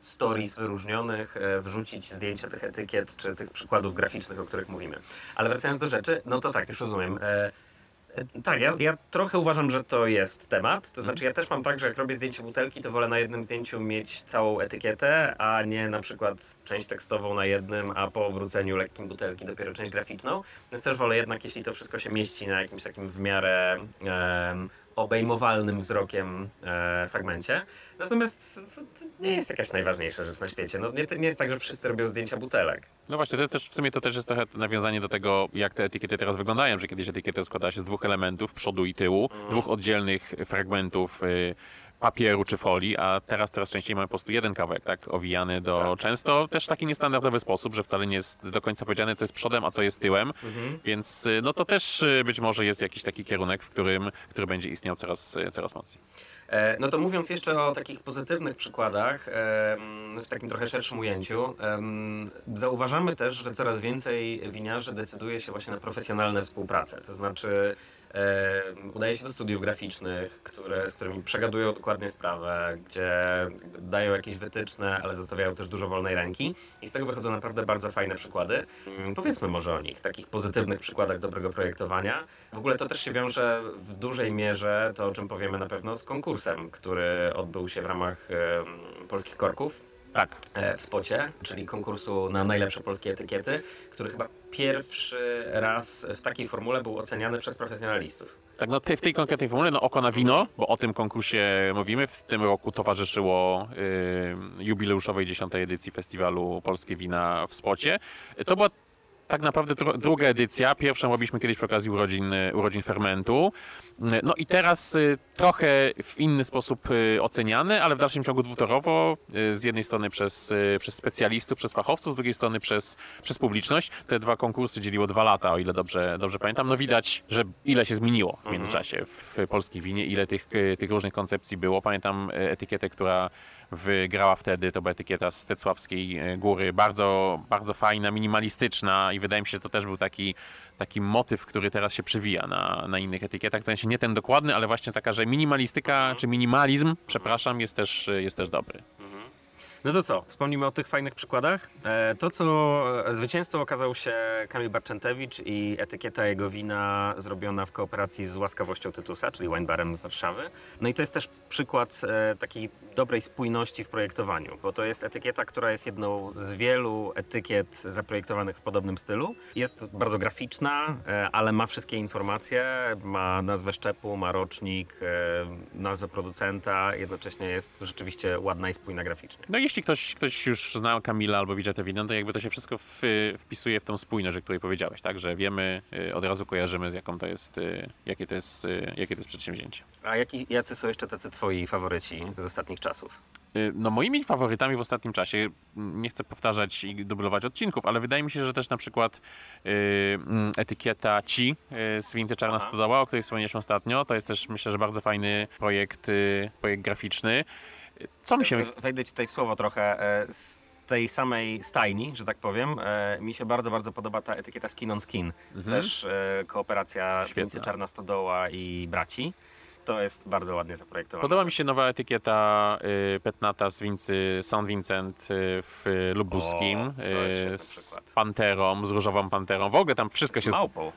Speaker 1: stories wyróżnionych wrzucić zdjęcia tych etykiet czy tych przykładów graficznych, o których mówimy. Ale wracając do rzeczy, no to tak, już rozumiem. Tak, ja, ja trochę uważam, że to jest temat. To znaczy, ja też mam tak, że jak robię zdjęcie butelki, to wolę na jednym zdjęciu mieć całą etykietę, a nie na przykład część tekstową na jednym, a po obróceniu lekkim butelki dopiero część graficzną. Więc też wolę jednak, jeśli to wszystko się mieści na jakimś takim w miarę obejmowalnym wzrokiem e, fragmencie. Natomiast to, to nie jest jakaś najważniejsza rzecz na świecie. No, nie, nie jest tak, że wszyscy robią zdjęcia butelek.
Speaker 2: No właśnie, to jest też, w sumie to też jest trochę nawiązanie do tego, jak te etykiety teraz wyglądają, że kiedyś etykieta składała się z dwóch elementów, przodu i tyłu, dwóch oddzielnych fragmentów y, papieru czy folii, a teraz coraz częściej mamy po prostu jeden kawałek, tak, owijany do
Speaker 1: Tak.
Speaker 2: często też w taki niestandardowy sposób, że wcale nie jest do końca powiedziane, co jest przodem, a co jest tyłem, więc y, no to też y, być może jest jakiś taki kierunek, w którym, który będzie istniał coraz, y, coraz mocniej.
Speaker 1: E, No to mówiąc jeszcze o takich pozytywnych przykładach, w takim trochę szerszym ujęciu, zauważamy też, że coraz więcej winiarzy decyduje się właśnie na profesjonalne współpracę. To znaczy udaje się do studiów graficznych, które, z którymi przegadują dokładnie sprawę, gdzie dają jakieś wytyczne, ale zostawiają też dużo wolnej ręki i z tego wychodzą naprawdę bardzo fajne przykłady. Mm, Powiedzmy może o nich, takich pozytywnych przykładach dobrego projektowania. W ogóle to też się wiąże w dużej mierze, to o czym powiemy na pewno, z konkursem, który odbył się w ramach Polskich Korków.
Speaker 2: Tak.
Speaker 1: e, w spocie, czyli konkursu na najlepsze polskie etykiety, który chyba pierwszy raz w takiej formule był oceniany przez profesjonalistów.
Speaker 2: Tak, no w tej konkretnej formule, no oko na wino, bo o tym konkursie mówimy. W tym roku towarzyszyło y, jubileuszowej 10. edycji festiwalu Polskie Wina w Spocie. To była tak naprawdę dru- druga edycja. Pierwszą robiliśmy kiedyś przy okazji urodzin, y, urodzin Fermentu. Y, No i teraz y, trochę w inny sposób oceniany, ale w dalszym ciągu dwutorowo. Z jednej strony przez, przez specjalistów, przez fachowców, z drugiej strony przez, przez publiczność. Te dwa konkursy dzieliło dwa lata, o ile dobrze, dobrze pamiętam. No widać, że ile się zmieniło w międzyczasie w, w polskiej winie, ile tych, tych różnych koncepcji było. Pamiętam etykietę, która wygrała wtedy, to była etykieta z Tecławskiej y, Góry, bardzo, bardzo fajna, minimalistyczna i wydaje mi się, że to też był taki, taki motyw, który teraz się przewija na, na innych etykietach. W sensie nie ten dokładny, ale właśnie taka, że minimalistyka, czy minimalizm, przepraszam, jest też, jest też dobry.
Speaker 1: No to co, wspomnimy o tych fajnych przykładach. E, To, co zwycięzcą okazał się Kamil Barczętewicz i etykieta jego wina zrobiona w kooperacji z Łaskawością Tytusa, czyli Wine Barem z Warszawy. No i to jest też przykład e, takiej dobrej spójności w projektowaniu, bo to jest etykieta, która jest jedną z wielu etykiet zaprojektowanych w podobnym stylu. Jest bardzo graficzna, e, ale ma wszystkie informacje, ma nazwę szczepu, ma rocznik, e, nazwę producenta, jednocześnie jest rzeczywiście ładna i spójna graficznie.
Speaker 2: No i jeśli ktoś, ktoś już zna Kamila albo widzi te wino, to jakby to się wszystko w, wpisuje w tą spójność, o której powiedziałeś, tak? Że wiemy, y, od razu kojarzymy z jaką to jest, y, jakie to jest, y, jakie to jest przedsięwzięcie.
Speaker 1: A jaki, jacy są jeszcze tacy twoi faworyci z ostatnich czasów?
Speaker 2: No moimi faworytami w ostatnim czasie, m, nie chcę powtarzać i dublować odcinków, ale wydaje mi się, że też na przykład mm, etykieta Ci z Wincy Czarna
Speaker 1: Aha.
Speaker 2: Stodoła, o której wspomnieliśmy ostatnio, to jest też myślę, że bardzo fajny projekt, projekt graficzny. Co mi się...
Speaker 1: We- Wejdę ci tutaj w słowo trochę. e, Z tej samej stajni, że tak powiem, e, mi się bardzo, bardzo podoba ta etykieta Skin on Skin. Też e, kooperacja
Speaker 2: Świetna.
Speaker 1: Czarna Stodoła i Braci. To jest bardzo ładnie zaprojektowane.
Speaker 2: Podoba mi się nowa etykieta y, Petnata z wincy San Vincent y, w Lubuskim
Speaker 1: O,
Speaker 2: y, z panterą, z różową panterą. W ogóle tam wszystko
Speaker 1: Z
Speaker 2: się...
Speaker 1: małpą.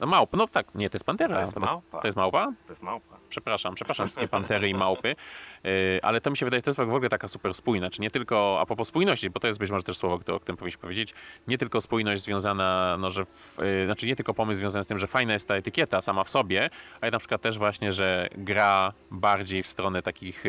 Speaker 2: No małp, no tak, nie, to jest pantera.
Speaker 1: To jest małpa.
Speaker 2: To jest małpa?
Speaker 1: To jest małpa.
Speaker 2: Przepraszam, przepraszam wszystkie pantery i małpy, Yy, ale to mi się wydaje, że to jest w ogóle taka super spójna, czy nie tylko, a propos spójności, bo to jest być może też słowo, o którym powinniśmy powiedzieć, nie tylko spójność związana, no że, w, yy, znaczy nie tylko pomysł związany z tym, że fajna jest ta etykieta sama w sobie, ale na przykład też właśnie, że gra bardziej w stronę takich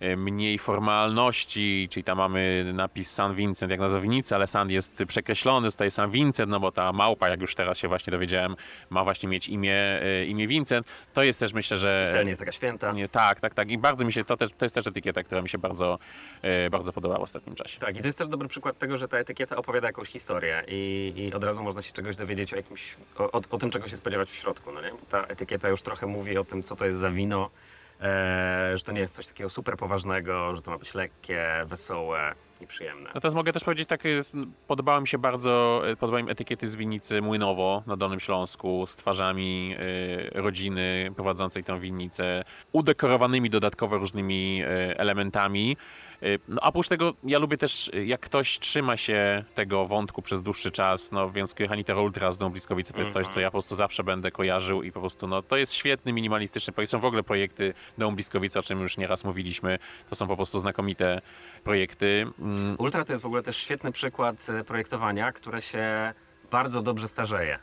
Speaker 2: yy, mniej formalności, czyli tam mamy napis San Vincent jak nazownicy, ale San jest przekreślony, zostaje San Vincent, no bo ta małpa, jak już teraz się właśnie dowiedziałem, ma właśnie mieć imię, imię Vincent. To jest też myślę, że...
Speaker 1: Celnie jest taka święta.
Speaker 2: Nie, tak, tak, tak. I bardzo mi się, to, też, to jest też etykieta, która mi się bardzo, e, bardzo podobała w ostatnim czasie.
Speaker 1: Tak, i to jest też dobry przykład tego, że ta etykieta opowiada jakąś historię i, i od razu można się czegoś dowiedzieć o jakimś, o, o, o tym, czego się spodziewać w środku, no nie? Bo ta etykieta już trochę mówi o tym, co to jest za wino, e, że to nie jest coś takiego super poważnego, że to ma być lekkie, wesołe i przyjemne.
Speaker 2: Natomiast mogę też powiedzieć, tak, jest, podobała mi się bardzo, e, podobały mi etykiety z winnicy Młynowo na Dolnym Śląsku z twarzami e, rodziny prowadzącej tę winnicę, udekorowanymi dodatkowo różnymi e, elementami. E, No, a oprócz tego ja lubię też, e, jak ktoś trzyma się tego wątku przez dłuższy czas, no więc Johanniter Ultra z Bliskowice to jest coś, co ja po prostu zawsze będę kojarzył i po prostu, no to jest świetny, minimalistyczny projekt. Są w ogóle projekty Bliskowice, o czym już nieraz mówiliśmy. To są po prostu znakomite projekty. Mm,
Speaker 1: Ultra to jest w ogóle też świetny przykład e, projektowania, które się bardzo dobrze starzeje.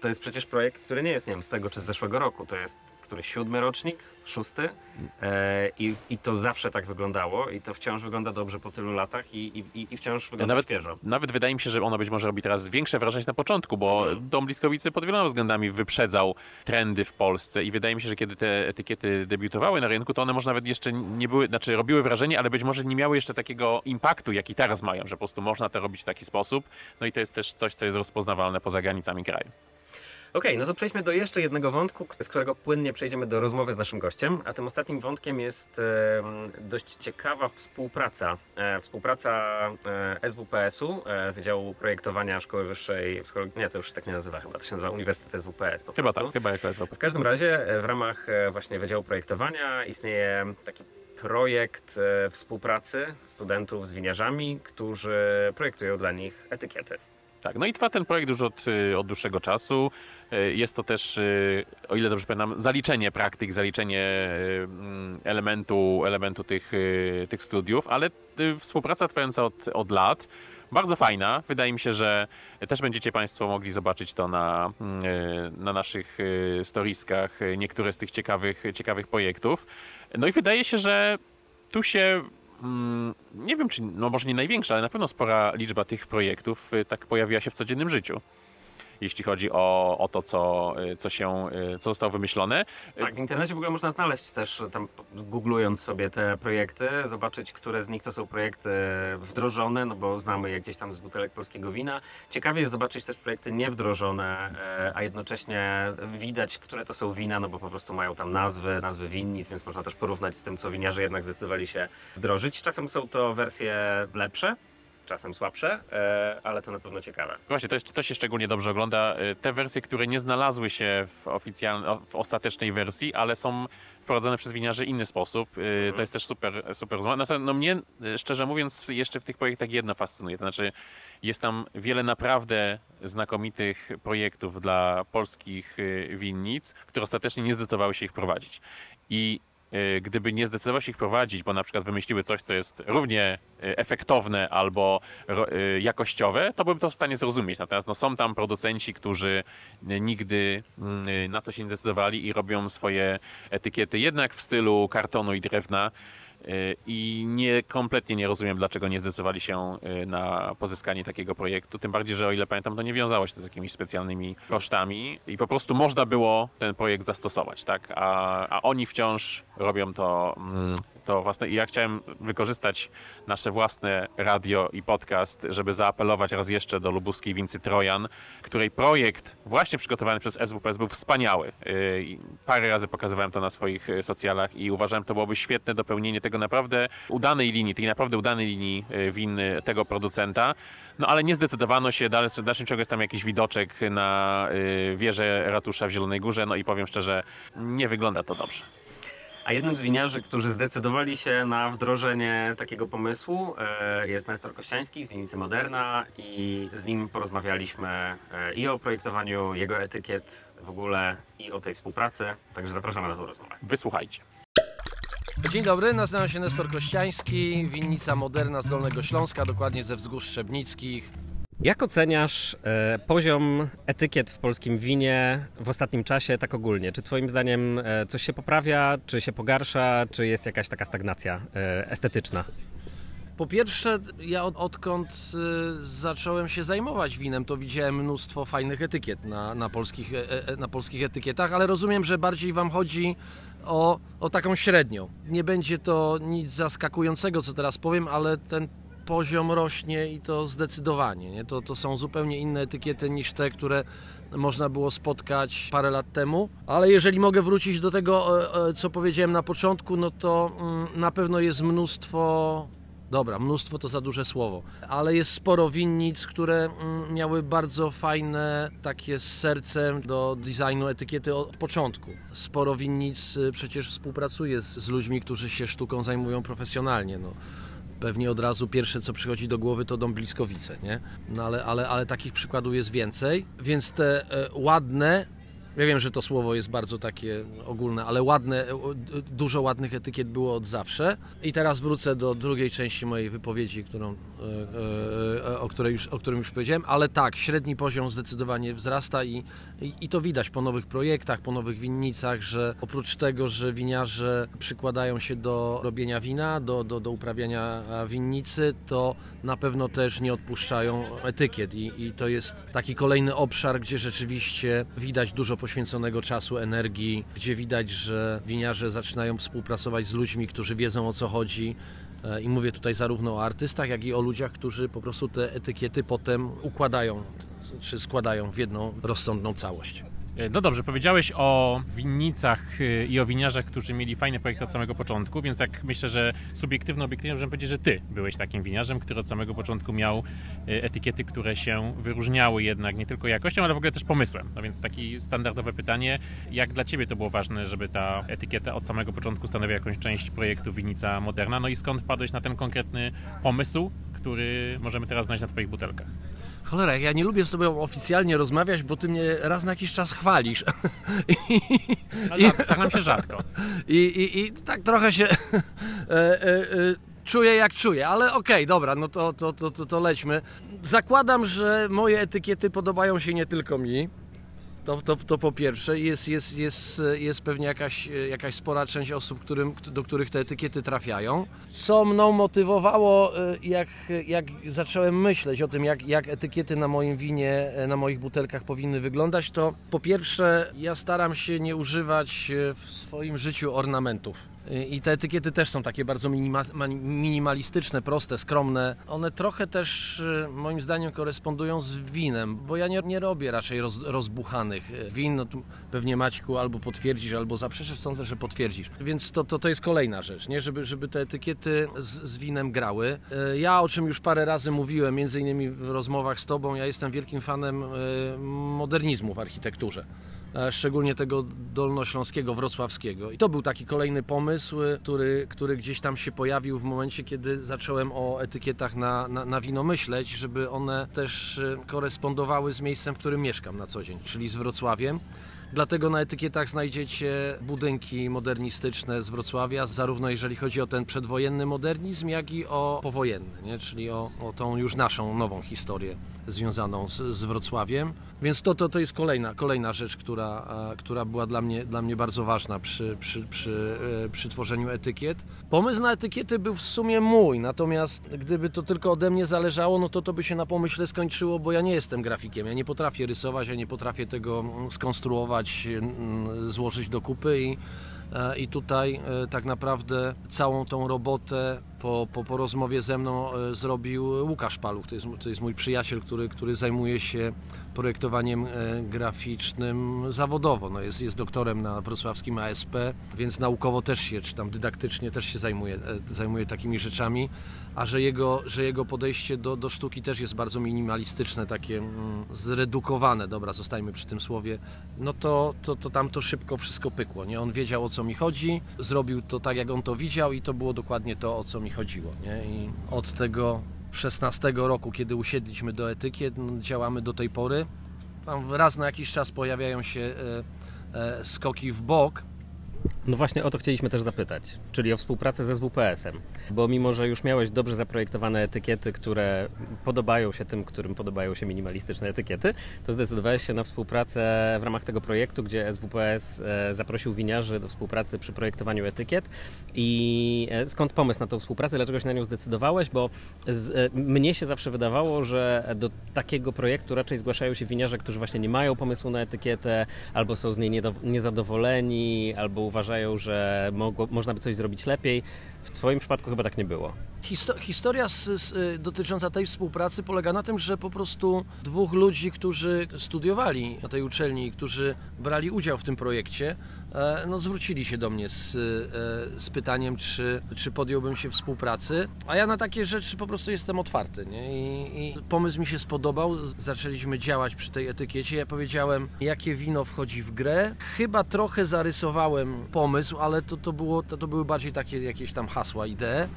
Speaker 1: To jest przecież projekt, który nie jest, nie wiem, z tego czy z zeszłego roku. To jest który siódmy rocznik, szósty e, i, i to zawsze tak wyglądało i to wciąż wygląda dobrze po tylu latach i, i, i wciąż wygląda
Speaker 2: nawet,
Speaker 1: świeżo.
Speaker 2: nawet wydaje mi się, że ono być może robi teraz większe wrażenie na początku, bo Dom Bliskowicy pod wieloma względami wyprzedzał trendy w Polsce i wydaje mi się, że kiedy te etykiety debiutowały na rynku, to one może nawet jeszcze nie były, znaczy robiły wrażenie, ale być może nie miały jeszcze takiego impaktu, jaki teraz mają, że po prostu można to robić w taki sposób. No i to jest też coś, co jest rozpoznawalne poza granicami kraju.
Speaker 1: Okej, no to przejdźmy do jeszcze jednego wątku, z którego płynnie przejdziemy do rozmowy z naszym gościem. A tym ostatnim wątkiem jest e, dość ciekawa współpraca. E, współpraca e, SWPS-u, e, Wydziału Projektowania Szkoły Wyższej, nie, to już tak nie nazywa chyba, to się nazywa Uniwersytet SWPS po
Speaker 2: Chyba
Speaker 1: prostu.
Speaker 2: tak, chyba jako SWP.
Speaker 1: W każdym razie e, w ramach e, właśnie Wydziału Projektowania istnieje taki projekt e, współpracy studentów z winiarzami, którzy projektują dla nich etykiety.
Speaker 2: Tak, no i trwa ten projekt już od, y, od dłuższego czasu. Y, Jest to też, y, o ile dobrze pamiętam, zaliczenie praktyk, zaliczenie elementu, elementu tych, tych studiów, ale współpraca trwająca od, od lat. Bardzo fajna. Wydaje mi się, że też będziecie Państwo mogli zobaczyć to na, na naszych storiskach, niektóre z tych ciekawych, ciekawych projektów. No i wydaje się, że tu się nie wiem, czy no może nie największa, ale na pewno spora liczba tych projektów y, tak pojawiła się w codziennym życiu. Jeśli chodzi o, o to, co, y, co się, y, co zostało wymyślone.
Speaker 1: Tak, w internecie w ogóle można znaleźć też tam, googlując sobie te projekty, zobaczyć, które z nich to są projekty wdrożone, no bo znamy je gdzieś tam z butelek polskiego wina. Ciekawie jest zobaczyć też projekty niewdrożone, e, a jednocześnie widać, które to są wina, no bo po prostu mają tam nazwy, nazwy winnic, więc można też porównać z tym, co winiarze jednak zdecydowali się wdrożyć. Czasem są to wersje lepsze, czasem słabsze, e, ale to na pewno ciekawe.
Speaker 2: Właśnie, to, jest, to się szczególnie dobrze ogląda. Y, Te wersje, które nie znalazły się w, oficjalnej, w ostatecznej wersji, ale są wprowadzone przez winiarzy w inny sposób. Y, To jest też super, super. No, to- no mnie, szczerze mówiąc, jeszcze w tych projektach jedno fascynuje. To znaczy, jest tam wiele naprawdę znakomitych projektów dla polskich winnic, które ostatecznie nie zdecydowały się ich prowadzić. I gdyby nie zdecydowały się ich prowadzić, bo na przykład wymyśliły coś, co jest równie y, efektowne albo y, jakościowe, to bym to w stanie zrozumieć. Natomiast no, są tam producenci, którzy y, nigdy y, na to się nie zdecydowali i robią swoje etykiety jednak w stylu kartonu i drewna. Y, I nie, kompletnie nie rozumiem, dlaczego nie zdecydowali się y, na pozyskanie takiego projektu. Tym bardziej, że o ile pamiętam, to nie wiązało się z jakimiś specjalnymi kosztami i po prostu można było ten projekt zastosować, tak? A, a oni wciąż robią to, mm, to własne. I ja chciałem wykorzystać nasze własne radio i podcast, żeby zaapelować raz jeszcze do lubuskiej wincy Trojan, której projekt właśnie przygotowany przez SWPS był wspaniały. I Parę razy pokazywałem to na swoich y, socjalach i uważałem, to byłoby świetne dopełnienie tego naprawdę udanej linii, tej naprawdę udanej linii y, win y, tego producenta. No ale nie zdecydowano się, dalej, w dalszym ciągu jest tam jakiś widoczek na y, wieżę ratusza w Zielonej Górze, no i powiem szczerze, nie wygląda to dobrze.
Speaker 1: A jednym z winiarzy, którzy zdecydowali się na wdrożenie takiego pomysłu e, jest Nestor Kościański z Winnicy Moderna i z nim porozmawialiśmy e, i o projektowaniu jego etykiet w ogóle i o tej współpracy, także zapraszamy na tą rozmowę.
Speaker 2: Wysłuchajcie.
Speaker 3: Dzień dobry, nazywam się Nestor Kościański, winnica moderna z Dolnego Śląska, dokładnie ze Wzgórz Szczebnickich.
Speaker 1: Jak oceniasz e, poziom etykiet w polskim winie w ostatnim czasie tak ogólnie? Czy twoim zdaniem e, coś się poprawia, czy się pogarsza, czy jest jakaś taka stagnacja e, estetyczna?
Speaker 3: Po pierwsze, ja od, odkąd y, zacząłem się zajmować winem, to widziałem mnóstwo fajnych etykiet na, na, polskich, e, e, na polskich etykietach, ale rozumiem, że bardziej Wam chodzi o, o taką średnią. Nie będzie to nic zaskakującego, co teraz powiem, ale ten poziom rośnie i to zdecydowanie. Nie? To, to są zupełnie inne etykiety niż te, które można było spotkać parę lat temu. Ale jeżeli mogę wrócić do tego, e, e, co powiedziałem na początku, no to mm, na pewno jest mnóstwo Dobra, mnóstwo to za duże słowo, ale jest sporo winnic, które mm, miały bardzo fajne takie z sercem do designu etykiety od początku. Sporo winnic y, przecież współpracuje z, z ludźmi, którzy się sztuką zajmują profesjonalnie. No. Pewnie od razu pierwsze, co przychodzi do głowy, to dom Bliskowice, nie? No ale, ale, ale takich przykładów jest więcej, więc te e, ładne ja wiem, że to słowo jest bardzo takie ogólne, ale ładne, e, dużo ładnych etykiet było od zawsze. I teraz wrócę do drugiej części mojej wypowiedzi, którą, e, e, o, której już, o którym już powiedziałem. Ale tak, średni poziom zdecydowanie wzrasta i, i, i to widać po nowych projektach, po nowych winnicach, że oprócz tego, że winiarze przykładają się do robienia wina, do, do, do uprawiania winnicy, to na pewno też nie odpuszczają etykiet. I, I to jest taki kolejny obszar, gdzie rzeczywiście widać dużo poświęconego czasu, energii, gdzie widać, że winiarze zaczynają współpracować z ludźmi, którzy wiedzą o co chodzi. E, I mówię tutaj zarówno o artystach, jak i o ludziach, którzy po prostu te etykiety potem układają czy składają w jedną rozsądną całość.
Speaker 4: No dobrze, powiedziałeś o winnicach y, i o winiarzach, którzy mieli fajny projekt od samego początku, więc tak myślę, że subiektywno, obiektywnie możemy powiedzieć, że ty byłeś takim winiarzem, który od samego początku miał y, etykiety, które się wyróżniały jednak nie tylko jakością, ale w ogóle też pomysłem. No więc takie standardowe pytanie, jak dla ciebie to było ważne, żeby ta etykieta od samego początku stanowiła jakąś część projektu Winnica Moderna, no i skąd wpadłeś na ten konkretny pomysł, który możemy teraz znaleźć na twoich butelkach?
Speaker 3: Cholera, ja nie lubię z tobą oficjalnie rozmawiać, bo ty mnie raz na jakiś czas chwalisz.
Speaker 4: Ale rzad- staram się rzadko.
Speaker 3: I, i, i tak trochę się e, e, e, czuję jak czuję, ale okej, dobra, no to, to, to, to, to lećmy. Zakładam, że moje etykiety podobają się nie tylko mi. To, to, to po pierwsze, jest, jest, jest, jest pewnie jakaś, jakaś spora część osób, którym, do których te etykiety trafiają. Co mną motywowało, e, jak, jak zacząłem myśleć o tym, jak, jak etykiety na moim winie, e, na moich butelkach powinny wyglądać, to po pierwsze, ja staram się nie używać e, w swoim życiu ornamentów. I te etykiety też są takie bardzo minima, ma- minimalistyczne, proste, skromne. One trochę też e, moim zdaniem korespondują z winem, bo ja nie, nie robię raczej roz, rozbuchanych e, win. No tu pewnie Maćku albo potwierdzisz, albo zaprzeczesz, sądzę, że potwierdzisz. Więc to, to, to jest kolejna rzecz, nie? Żeby, żeby te etykiety z, z winem grały. E, Ja, o czym już parę razy mówiłem, między innymi w rozmowach z Tobą, ja jestem wielkim fanem e, modernizmu w architekturze szczególnie tego dolnośląskiego, wrocławskiego. I to był taki kolejny pomysł, e, który, który gdzieś tam się pojawił w momencie, kiedy zacząłem o etykietach na, na, na wino myśleć, żeby one też e, korespondowały z miejscem, w którym mieszkam na co dzień, czyli z Wrocławiem. Dlatego na etykietach znajdziecie budynki modernistyczne z Wrocławia, zarówno jeżeli chodzi o ten przedwojenny modernizm, jak i o powojenny, nie? czyli o, o tą już naszą nową historię związaną z, z Wrocławiem. Więc to, to, to jest kolejna, kolejna rzecz, która, która była dla mnie, dla mnie bardzo ważna przy, przy, przy, e, przy tworzeniu etykiet. Pomysł na etykiety był w sumie mój, natomiast gdyby to tylko ode mnie zależało, no to to by się na pomyśle skończyło, bo ja nie jestem grafikiem, ja nie potrafię rysować, ja nie potrafię tego mm, skonstruować, mm, złożyć do kupy i E, I tutaj e, tak naprawdę całą tą robotę po, po, po rozmowie ze mną zrobił Łukasz Paluch. To jest, to jest mój przyjaciel, który, który zajmuje się projektowaniem e, graficznym zawodowo. No jest, jest doktorem na wrocławskim ASP, więc naukowo też się, czy tam dydaktycznie też się zajmuje, e, zajmuje takimi rzeczami. A że jego, że jego podejście do, do sztuki też jest bardzo minimalistyczne, takie mm, zredukowane, dobra, zostajmy przy tym słowie, no to, to, to tam to szybko wszystko pykło. Nie? On wiedział o co mi chodzi, zrobił to tak jak on to widział i to było dokładnie to o co mi chodziło. Nie? I od tego 16 roku, kiedy usiedliśmy do etykiet, no, działamy do tej pory. Tam raz na jakiś czas pojawiają się e, e, skoki w bok,
Speaker 5: No właśnie o to chcieliśmy też zapytać, czyli o współpracę ze SWPS-em. Bo mimo, że już miałeś dobrze zaprojektowane etykiety, które podobają się tym, którym podobają się minimalistyczne etykiety, to zdecydowałeś się na współpracę w ramach tego projektu, gdzie SWPS e, zaprosił winiarzy do współpracy przy projektowaniu etykiet. I e, skąd pomysł na tą współpracę? Dlaczego się na nią zdecydowałeś? Bo z, e, mnie się zawsze wydawało, że do takiego projektu raczej zgłaszają się winiarze, którzy właśnie nie mają pomysłu na etykietę, albo są z niej niezadowoleni, albo uważają, że mogło, można by coś zrobić lepiej. W Twoim przypadku chyba tak nie było.
Speaker 3: Histo- historia z, z, y, dotycząca tej współpracy polega na tym, że po prostu dwóch ludzi, którzy studiowali na tej uczelni, którzy brali udział w tym projekcie, e, no, zwrócili się do mnie z, e, z pytaniem, czy, czy podjąłbym się współpracy. A ja na takie rzeczy po prostu jestem otwarty. Nie? I, I pomysł mi się spodobał. Zaczęliśmy działać przy tej etykiecie. Ja powiedziałem, jakie wino wchodzi w grę. Chyba trochę zarysowałem pomysł, ale to, to, było, to, to były bardziej takie jakieś tam hasła, idee.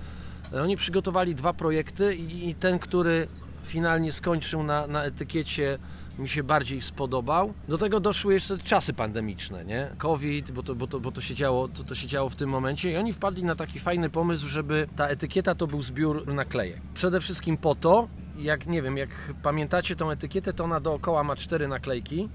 Speaker 3: Oni przygotowali dwa projekty i i ten, który finalnie skończył na, na etykiecie mi się bardziej spodobał. Do tego doszły jeszcze czasy pandemiczne, nie? COVID, bo to, bo to, bo to, się, działo, to, to się działo w tym momencie i oni wpadli na taki fajny pomysł, żeby ta etykieta to był zbiór naklejek. Przede wszystkim po to, jak nie wiem, jak pamiętacie tą etykietę, to ona dookoła ma cztery naklejki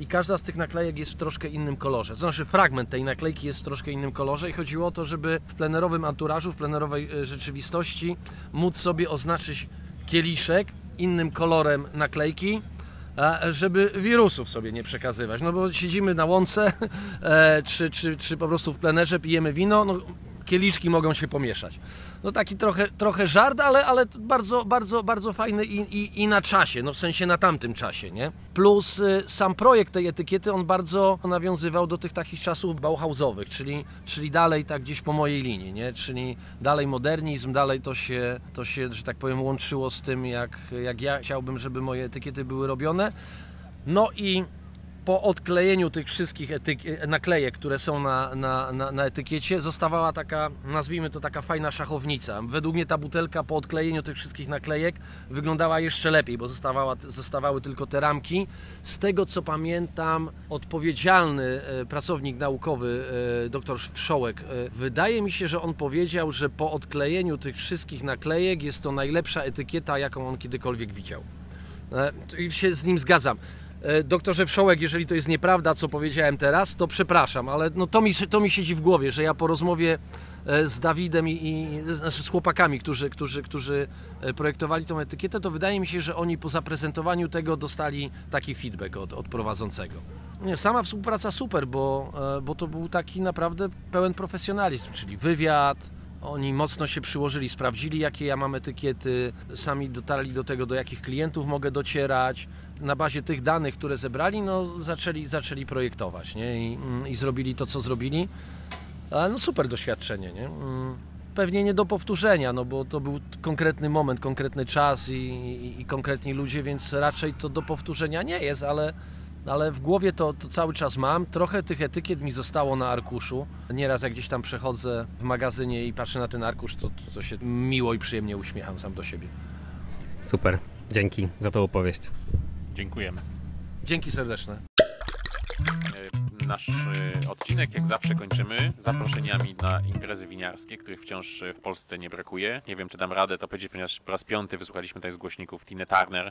Speaker 3: i każda z tych naklejek jest w troszkę innym kolorze. To znaczy fragment tej naklejki jest w troszkę innym kolorze i chodziło o to, żeby w plenerowym anturażu, w plenerowej e, rzeczywistości móc sobie oznaczyć kieliszek innym kolorem naklejki, żeby wirusów sobie nie przekazywać. No bo siedzimy na łące, e, czy, czy, czy po prostu w plenerze pijemy wino, no kieliszki mogą się pomieszać. No taki trochę, trochę żart, ale, ale bardzo, bardzo, bardzo fajny i, i, i na czasie, no w sensie na tamtym czasie, nie? Plus y, sam projekt tej etykiety, on bardzo nawiązywał do tych takich czasów bauhausowych, czyli, czyli dalej tak gdzieś po mojej linii, nie? Czyli dalej modernizm, dalej to się, to się, że tak powiem, łączyło z tym, jak, jak ja chciałbym, żeby moje etykiety były robione. No i po odklejeniu tych wszystkich etyk- naklejek, które są na, na, na, na etykiecie, zostawała taka, nazwijmy to taka fajna szachownica. Według mnie ta butelka po odklejeniu tych wszystkich naklejek wyglądała jeszcze lepiej, bo zostawała, zostawały tylko te ramki. Z tego co pamiętam, odpowiedzialny e, pracownik naukowy, e, dr Wszołek, e, wydaje mi się, że on powiedział, że po odklejeniu tych wszystkich naklejek jest to najlepsza etykieta, jaką on kiedykolwiek widział. E, I się z nim zgadzam. E, Doktorze Wszołek, jeżeli to jest nieprawda, co powiedziałem teraz, to przepraszam, ale no to, mi, to mi siedzi w głowie, że ja po rozmowie e, z Dawidem i, i znaczy z chłopakami, którzy, którzy, którzy e, projektowali tą etykietę, to wydaje mi się, że oni po zaprezentowaniu tego dostali taki feedback od, od prowadzącego. Nie, sama współpraca super, bo, bo to był taki naprawdę pełen profesjonalizm, czyli wywiad, oni mocno się przyłożyli, sprawdzili jakie ja mam etykiety, sami dotarli do tego, do jakich klientów mogę docierać. Na bazie tych danych, które zebrali, no, zaczęli, zaczęli projektować nie? I, mm, i zrobili to, co zrobili. No super doświadczenie. Nie? Mm, Pewnie nie do powtórzenia, no bo to był konkretny moment, konkretny czas i, i, i konkretni ludzie, więc raczej to do powtórzenia nie jest, ale, ale w głowie to, to cały czas mam. Trochę tych etykiet mi zostało na arkuszu. Nieraz jak gdzieś tam przechodzę w magazynie i patrzę na ten arkusz, to, to, to się miło i przyjemnie uśmiecham sam do siebie.
Speaker 5: Super, dzięki za tą opowieść.
Speaker 4: Dziękujemy.
Speaker 3: Dzięki serdeczne.
Speaker 2: Nasz e, odcinek, jak zawsze, kończymy zaproszeniami na imprezy winiarskie, których wciąż e, w Polsce nie brakuje. Nie wiem, czy dam radę to powiedzieć, ponieważ po raz piąty wysłuchaliśmy tutaj z głośników Tine Turner,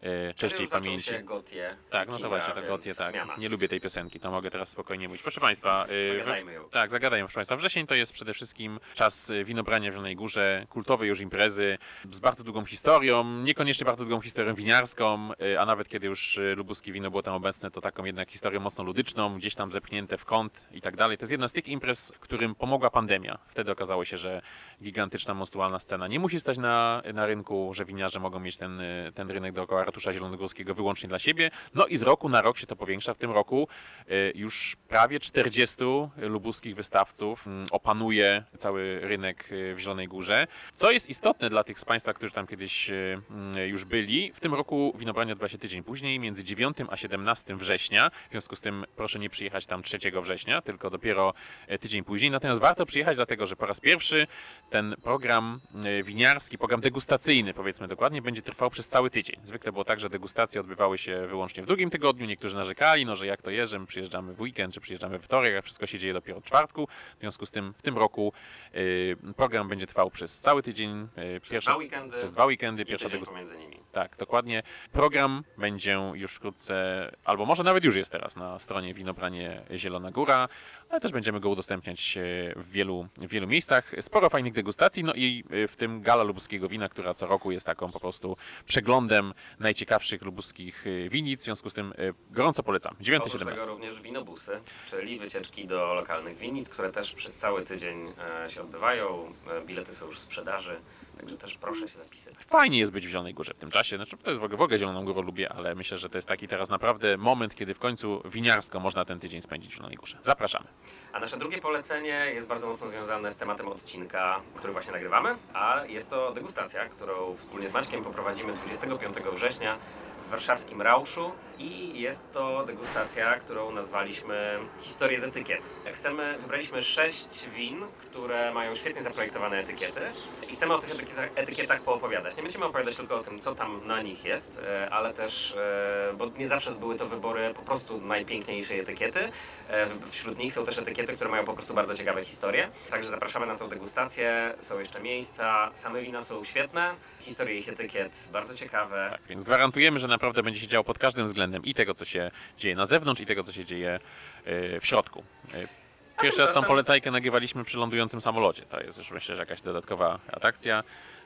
Speaker 2: e, Cześć jej pamięci.
Speaker 1: Gotie,
Speaker 2: Tak, no to właśnie, to Gotie, tak.
Speaker 1: zmiana.
Speaker 2: Nie lubię tej piosenki, to mogę teraz spokojnie mówić. Proszę Państwa,
Speaker 1: Zagadajmy ją.
Speaker 2: tak, zagadajmy, proszę Państwa. Wrzesień to jest przede wszystkim czas winobrania w Zielonej Górze, kultowej już imprezy z bardzo długą historią, niekoniecznie bardzo długą historią winiarską, a nawet kiedy już lubuskie wino było tam obecne, to taką jednak historią mocno ludyczną, gdzieś tam zepchnięte w kąt i tak dalej. To jest jedna z tych imprez, którym pomogła pandemia. Wtedy okazało się, że gigantyczna, monstrualna scena nie musi stać na, na rynku, że winiarze mogą mieć ten, ten rynek dookoła ratusza zielonogórskiego wyłącznie dla siebie. No i z roku na rok się to powiększa. W tym roku y, już prawie 40 lubuskich wystawców mm, opanuje cały rynek y, w Zielonej Górze. Co jest istotne dla tych z Państwa, którzy tam kiedyś y, mm, już byli, w tym roku winobranie odbywa się tydzień później, między 9 a 17 września. W związku z tym proszę nie przyjechać tam 3 września, tylko dopiero e, tydzień później. Natomiast warto przyjechać, dlatego że po raz pierwszy ten program e, winiarski, program degustacyjny, powiedzmy dokładnie, będzie trwał przez cały tydzień. Zwykle było tak, że degustacje odbywały się wyłącznie w drugim tygodniu. Niektórzy narzekali, no, że jak to jest, że my przyjeżdżamy w weekend, czy przyjeżdżamy we wtorek, a wszystko się dzieje dopiero od czwartku. W związku z tym w tym roku e, program będzie trwał przez cały tydzień.
Speaker 1: Przez dwa weekendy
Speaker 2: przez dwa weekendy, pierwsza degustacja. Tak, dokładnie. Program będzie już wkrótce, albo może nawet już jest teraz na stronie Winobranie Zielona Góra, ale też będziemy go udostępniać e, w wielu, w wielu miejscach. Sporo fajnych degustacji, no i e, w tym Gala Lubuskiego Wina, która co roku jest taką po prostu przeglądem najciekawszych lubuskich e, winic, w związku z tym gorąco polecam. 9-17.
Speaker 1: Oprócz tego również winobusy, czyli wycieczki do lokalnych winnic, które też przez cały tydzień się odbywają. Bilety są już w sprzedaży, także też proszę się zapisywać.
Speaker 2: Fajnie jest być w Zielonej Górze w tym czasie. Znaczy, to jest w ogóle, w ogóle Zieloną Górę lubię, ale myślę, że to jest taki teraz naprawdę moment, kiedy w końcu winiarsko można ten tydzień spędzić w Zielonej Górze. Zapraszamy.
Speaker 1: A nasze drugie polecenie jest bardzo mocno związane z tematem odcinka, który właśnie nagrywamy, a jest to degustacja, którą wspólnie z Maćkiem poprowadzimy 25 września w warszawskim Rauszu i jest to degustacja, którą nazwaliśmy Historię z etykiet. Chcemy, wybraliśmy sześć win, które mają świetnie zaprojektowane etykiety i chcemy o tych etykietach, etykietach poopowiadać. Nie będziemy opowiadać tylko o tym, co tam na nich jest, e, ale też, e, bo nie zawsze były to wybory po prostu najpiękniejszej etykiety. E, Wśród nich są też etykiety, które mają po prostu bardzo ciekawe historie. Także zapraszamy na tą degustację. Są jeszcze miejsca. Same wina są świetne. Historie ich etykiet bardzo ciekawe.
Speaker 2: Tak, więc gwarantujemy, że naprawdę będzie się działo pod każdym względem i tego, co się dzieje na zewnątrz, i tego, co się dzieje e, w środku. E, Pierwszy raz tą polecajkę nagrywaliśmy przy lądującym samolocie. To jest już myślę, że jakaś dodatkowa atrakcja.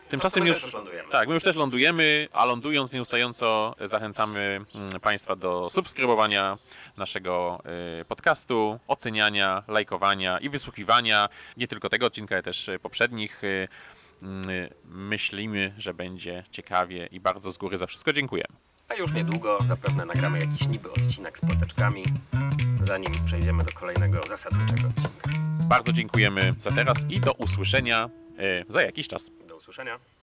Speaker 2: Tymczasem
Speaker 1: my
Speaker 2: już,
Speaker 1: też lądujemy.
Speaker 2: tak, my już też lądujemy, a lądując nieustająco zachęcamy mm, Państwa do subskrybowania naszego y, podcastu, oceniania, lajkowania i wysłuchiwania nie tylko tego odcinka, ale też y, poprzednich. Y, mm, Myślimy, że będzie ciekawie i bardzo z góry za wszystko dziękujemy.
Speaker 1: A już niedługo zapewne nagramy jakiś niby odcinek z płateczkami, zanim przejdziemy do kolejnego zasadniczego odcinka.
Speaker 2: Bardzo dziękujemy za teraz i do usłyszenia y, za jakiś czas.
Speaker 1: Do usłyszenia.